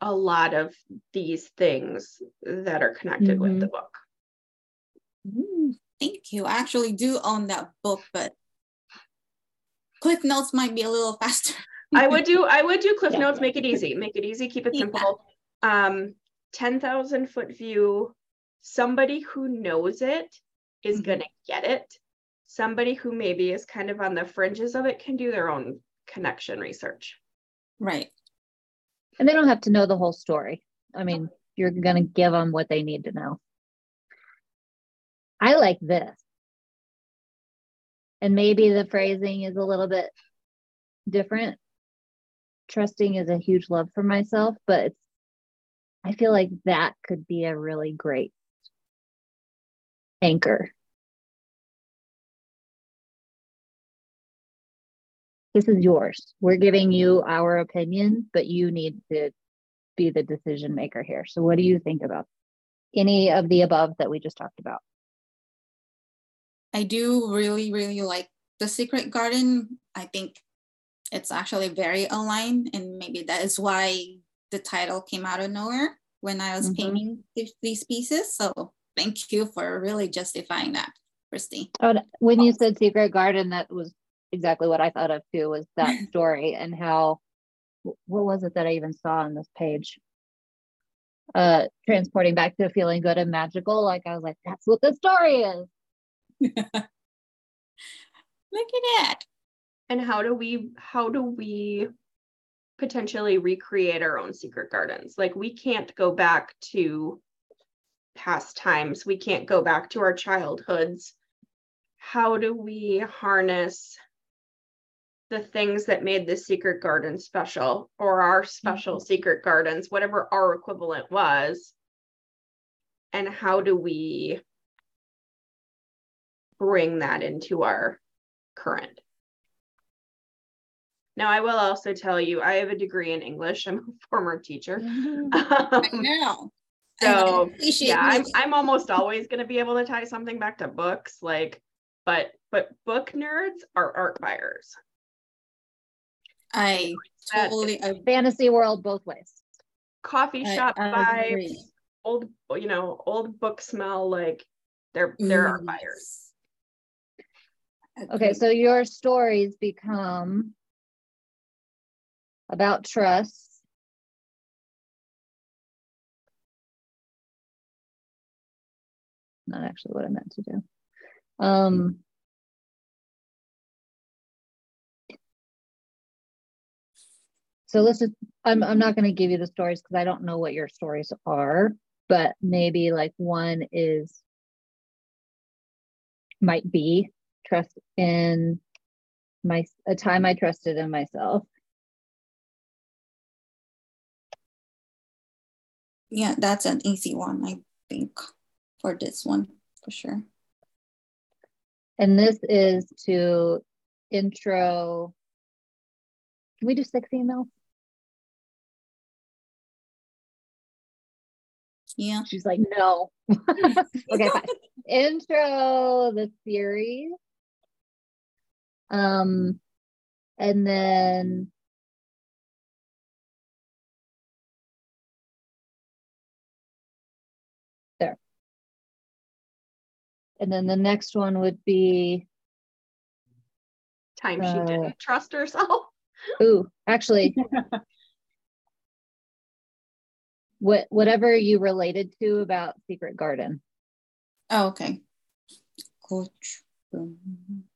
a lot of these things that are connected mm-hmm. with the book. Mm, thank you. I actually do own that book, but Cliff Notes might be a little [laughs] faster. I would do I would do Cliff yeah. Notes, make it easy, make it easy, keep it simple. Yeah. Um, 10,000 foot view, somebody who knows it is mm-hmm. gonna get it. Somebody who maybe is kind of on the fringes of it can do their own connection research. Right. And they don't have to know the whole story. I mean, you're going to give them what they need to know. I like this. And maybe the phrasing is a little bit different. Trusting is a huge love for myself, but it's, I feel like that could be a really great anchor. This is yours. We're giving you our opinion, but you need to be the decision maker here. So, what do you think about any of the above that we just talked about? I do really, really like The Secret Garden. I think it's actually very aligned, and maybe that is why the title came out of nowhere when I was mm-hmm. painting these pieces. So thank you for really justifying that, Christy. Oh, when you said Secret Garden, that was exactly what I thought of too. Was that [laughs] story and how? What was it that I even saw on this page? Uh, transporting back to feeling good and magical. Like I was like, that's what the story is. [laughs] Look at that. And how do we how do we potentially recreate our own secret gardens? Like we can't go back to past times. We can't go back to our childhoods. How do we harness the things that made the secret garden special or our special mm-hmm. secret gardens, whatever our equivalent was? And how do we bring that into our current. Now, I will also tell you, I have a degree in English. I'm a [laughs] former teacher. [laughs] Um, I know. So yeah, I'm, I'm almost always going to be able to tie something back to books, like, but but book nerds are art buyers. I totally a fantasy world both ways. Coffee shop I, I vibes, agree. old you know old book smell like they're they're art buyers. Okay, so your stories become about trust. Not actually what I meant to do. Um, so let's just, I'm, I'm not going to give you the stories because I don't know what your stories are, but maybe like one is, might be trust in my a time I trusted in myself. Yeah, that's an easy one, I think, for this one, for sure. And this is to intro. Can we do six emails? Yeah. She's like, no. [laughs] okay, fine. [laughs] Intro the series um, and then there. And then the next one would be time uh, she didn't trust herself. [laughs] Ooh, actually, [laughs] what whatever you related to about Secret Garden. Oh, okay. Coach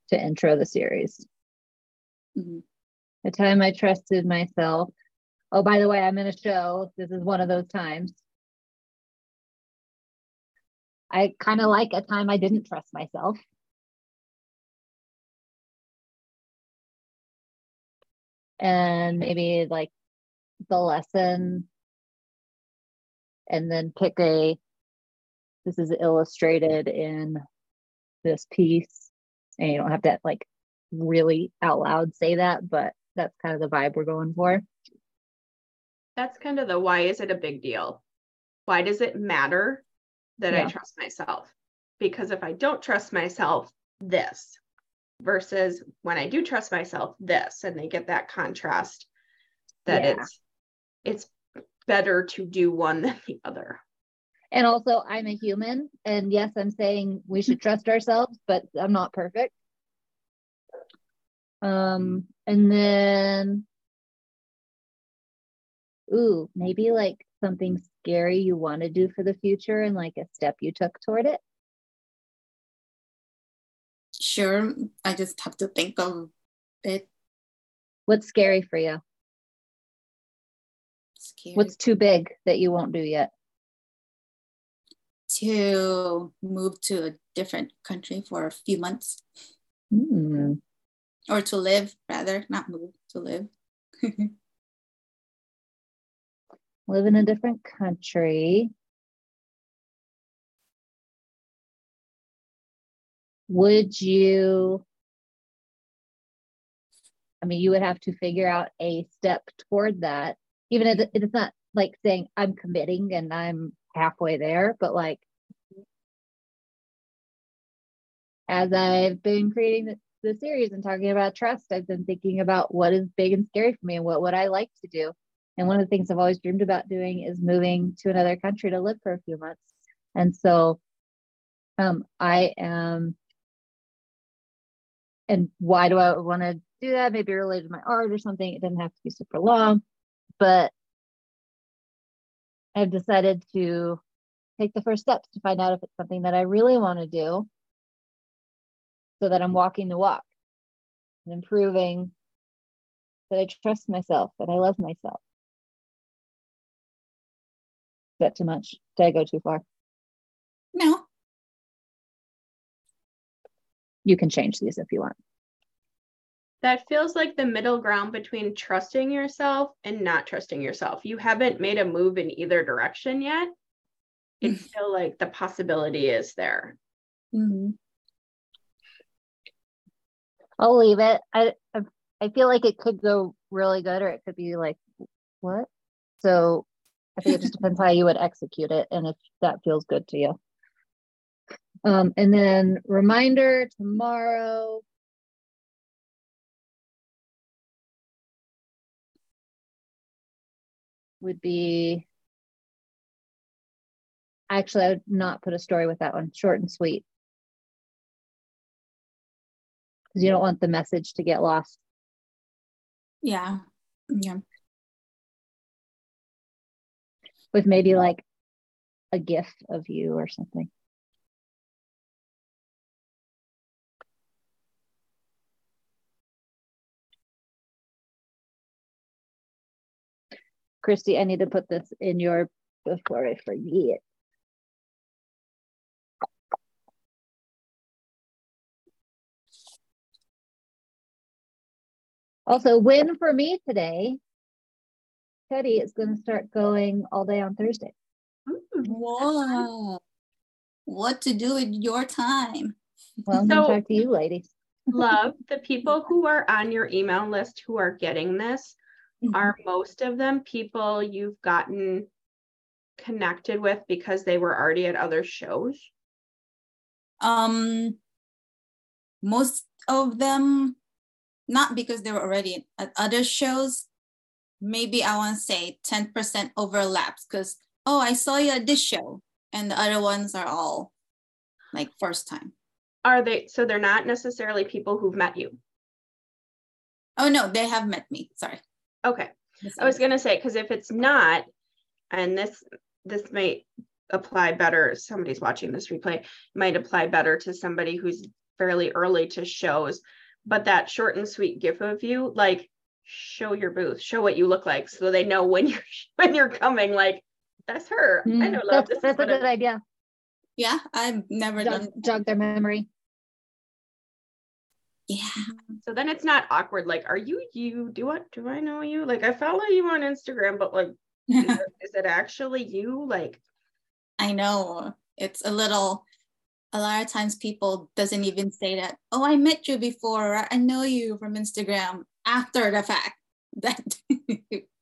to intro the series. Mm-hmm. The time I trusted myself. Oh, by the way, I'm in a show. This is one of those times. I kind of like a time I didn't trust myself. And maybe like the lesson, and then pick a this is illustrated in this piece and you don't have to like really out loud say that, but that's kind of the vibe we're going for. That's kind of the why is it a big deal? Why does it matter that yeah. I trust myself? Because if I don't trust myself, this. versus when I do trust myself, this, and they get that contrast that Yeah. it's it's better to do one than the other. And also, I'm a human. And yes, I'm saying we should trust ourselves, but I'm not perfect. Um, and then, ooh, maybe like something scary you want to do for the future and like a step you took toward it. Sure, I just have to think of it. What's scary for you? Scary. What's too big that you won't do yet? To move to a different country for a few months Hmm. or to live rather, not move, to live. [laughs] Live in a different country. Would you? I mean, you would have to figure out a step toward that, even if it's not like saying I'm committing and I'm halfway there, but like as I've been creating the, the series and talking about trust, I've been thinking about what is big and scary for me and what would I like to do. And one of the things I've always dreamed about doing is moving to another country to live for a few months. And so um, I am, and why do I want to do that? Maybe related to my art or something. It doesn't have to be super long, but I've decided to take the first steps to find out if it's something that I really want to do so that I'm walking the walk and improving that I trust myself, that I love myself. Is that too much? Did I go too far? no, You can change these if you want. That feels like the middle ground between trusting yourself and not trusting yourself. You haven't made a move in either direction yet. It's still like the possibility is there. Mhm. I'll leave it. I I- I feel like it could go really good or it could be like what? So I think it just depends how you would execute it and if that feels good to you. Um, and then reminder tomorrow. Would be actually I would not put a story with that one. Short and sweet. Because you don't want the message to get lost. yeah, yeah. with maybe like a gif of you or something. Christy, I need to put this in your before I forget. Also, win for me today. Teddy is going to start going all day on Thursday. Whoa. What to do with your time? Well, I'm going So- to talk to you ladies. [laughs] Love the people who are on your email list who are getting this. Are most of them people you've gotten connected with because they were already at other shows? Um, most of them, not because they were already at other shows. Maybe I want to say 10% overlaps because, oh, I saw you at this show. And the other ones are all like first time. Are they so they're not necessarily people who've met you? Oh, no, they have met me. Sorry. Okay. I was gonna say, because if it's not, and this this may apply better, somebody's watching this replay, might apply better to somebody who's fairly early to shows. But that short and sweet gif of you, like show your booth, show what you look like so they know when [laughs] you're when you're coming, like that's her. I Mm, know love. that's This that's a good I- idea. Yeah, I've never Jog, done. jog their memory. Yeah. so then it's not awkward. Like, are you you? Do what do I know you? Like I follow you on Instagram, but like [laughs] is it, is it actually you? Like I know it's a little a lot of times people doesn't even say that oh i met you before or, i know you from instagram after the fact [laughs] that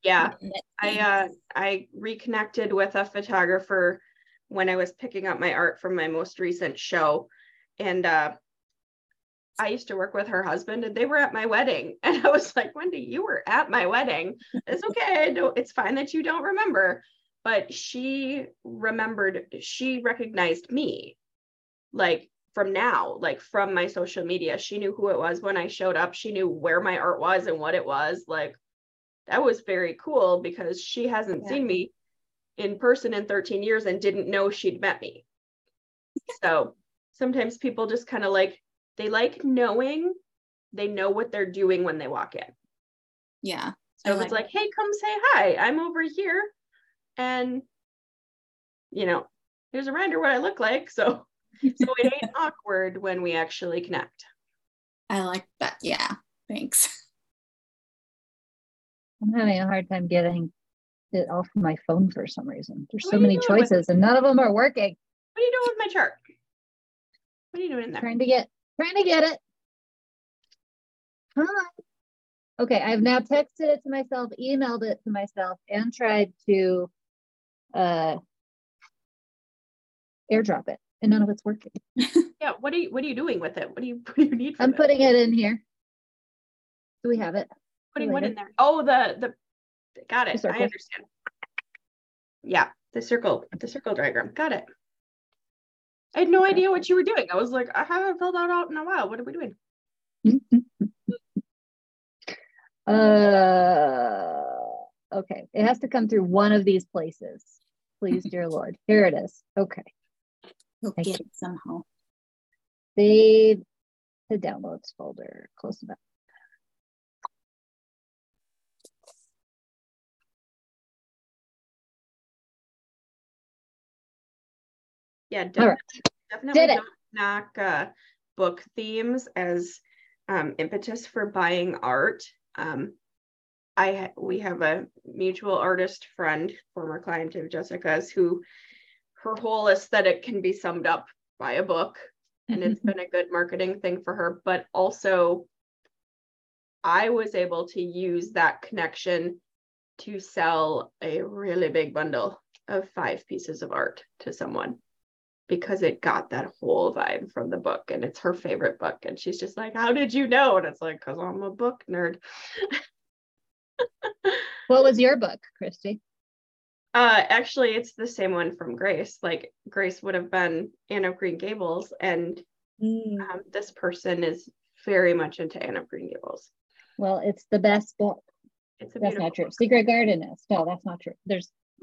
yeah. [laughs] I uh I reconnected with a photographer when I was picking up my art from my most recent show and uh I used to work with her husband and they were at my wedding. [laughs] And I was like, Wendy, you were at my wedding. It's okay. It's fine that you don't remember. But she remembered, she recognized me like from now, like from my social media. She knew who it was when I showed up. She knew where my art was and what it was. Like that was very cool because she hasn't yeah. seen me in person in 13 years and didn't know she'd met me. So sometimes people just kind of like they like knowing they know what they're doing when they walk in. Yeah. So like it's like, hey, come say hi, I'm over here. And you know, here's a reminder what I look like. So [laughs] so it ain't awkward when we actually connect. I like that. Yeah. Thanks. I'm having a hard time getting it off my phone for some reason. There's so many choices with- and none of them are working. What are you doing with my chart? What are you doing in there? Trying to get trying to get it. Hi. Okay, I've now texted it to myself, emailed it to myself, and tried to uh airdrop it, and none of it's working. [laughs] yeah, what are you what are you doing with it? What do you [laughs] what do you need? For? I'm it? putting it in here. Do we have it? Putting what in there? Oh, the the got it. I understand. Yeah, the circle, the circle diagram. Got it. I had no idea what you were doing. I was like, I haven't filled that out in a while. What are we doing? [laughs] uh, okay. It has to come through one of these places. Please, dear Lord. Here it is. Okay. We'll get it somehow. Save the downloads folder. Close enough. Yeah, definitely, right. definitely don't knock uh, book themes as um, impetus for buying art. Um, I we have a mutual artist friend, former client of Jessica's, who her whole aesthetic can be summed up by a book, and it's [laughs] been a good marketing thing for her. But also, I was able to use that connection to sell a really big bundle of five pieces of art to someone because it got that whole vibe from the book and it's her favorite book and she's just like how did you know and it's like because i'm a book nerd [laughs] what was your book christy uh actually it's the same one from grace like grace would have been anne of green gables and mm. um, this person is very much into anne of green gables well it's the best book it's that's not true book. secret garden is no that's not true there's [laughs]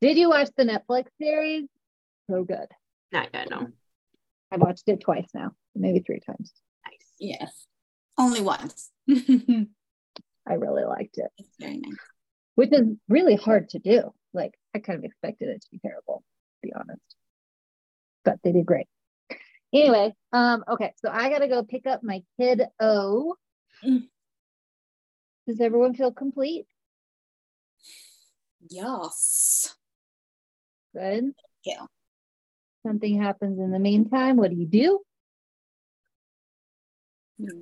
Did you watch the Netflix series? So good. Not yet, no. I watched it twice now, maybe three times. Nice. Yes. Only once. [laughs] I really liked it. It's very nice. Which is really hard to do. Like I kind of expected it to be terrible, to be honest. But they did great. Anyway, um, okay, so I gotta go pick up my kid O. Mm. Does everyone feel complete? Yes. Good. Yeah. Something happens in the meantime. What do you do?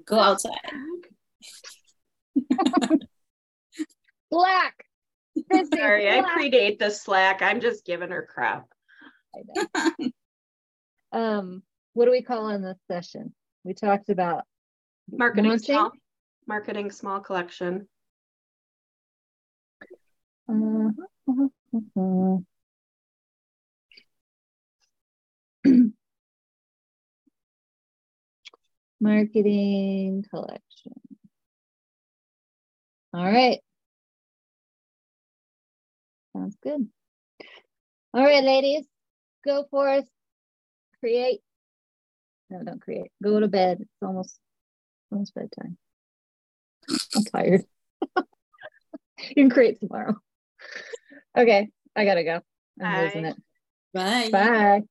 Go outside. Slack. [laughs] Sorry, I predate the Slack. I'm just giving her crap. um, what do we call in this session? We talked about marketing small, marketing small collection. Uh, [laughs] Marketing collection. All right. Sounds good. All right, ladies, go for us. Create. No, don't create. Go to bed. It's almost almost bedtime. I'm tired. [laughs] you can create tomorrow. Okay, I gotta go. I'm Bye. losing it. Bye. Bye.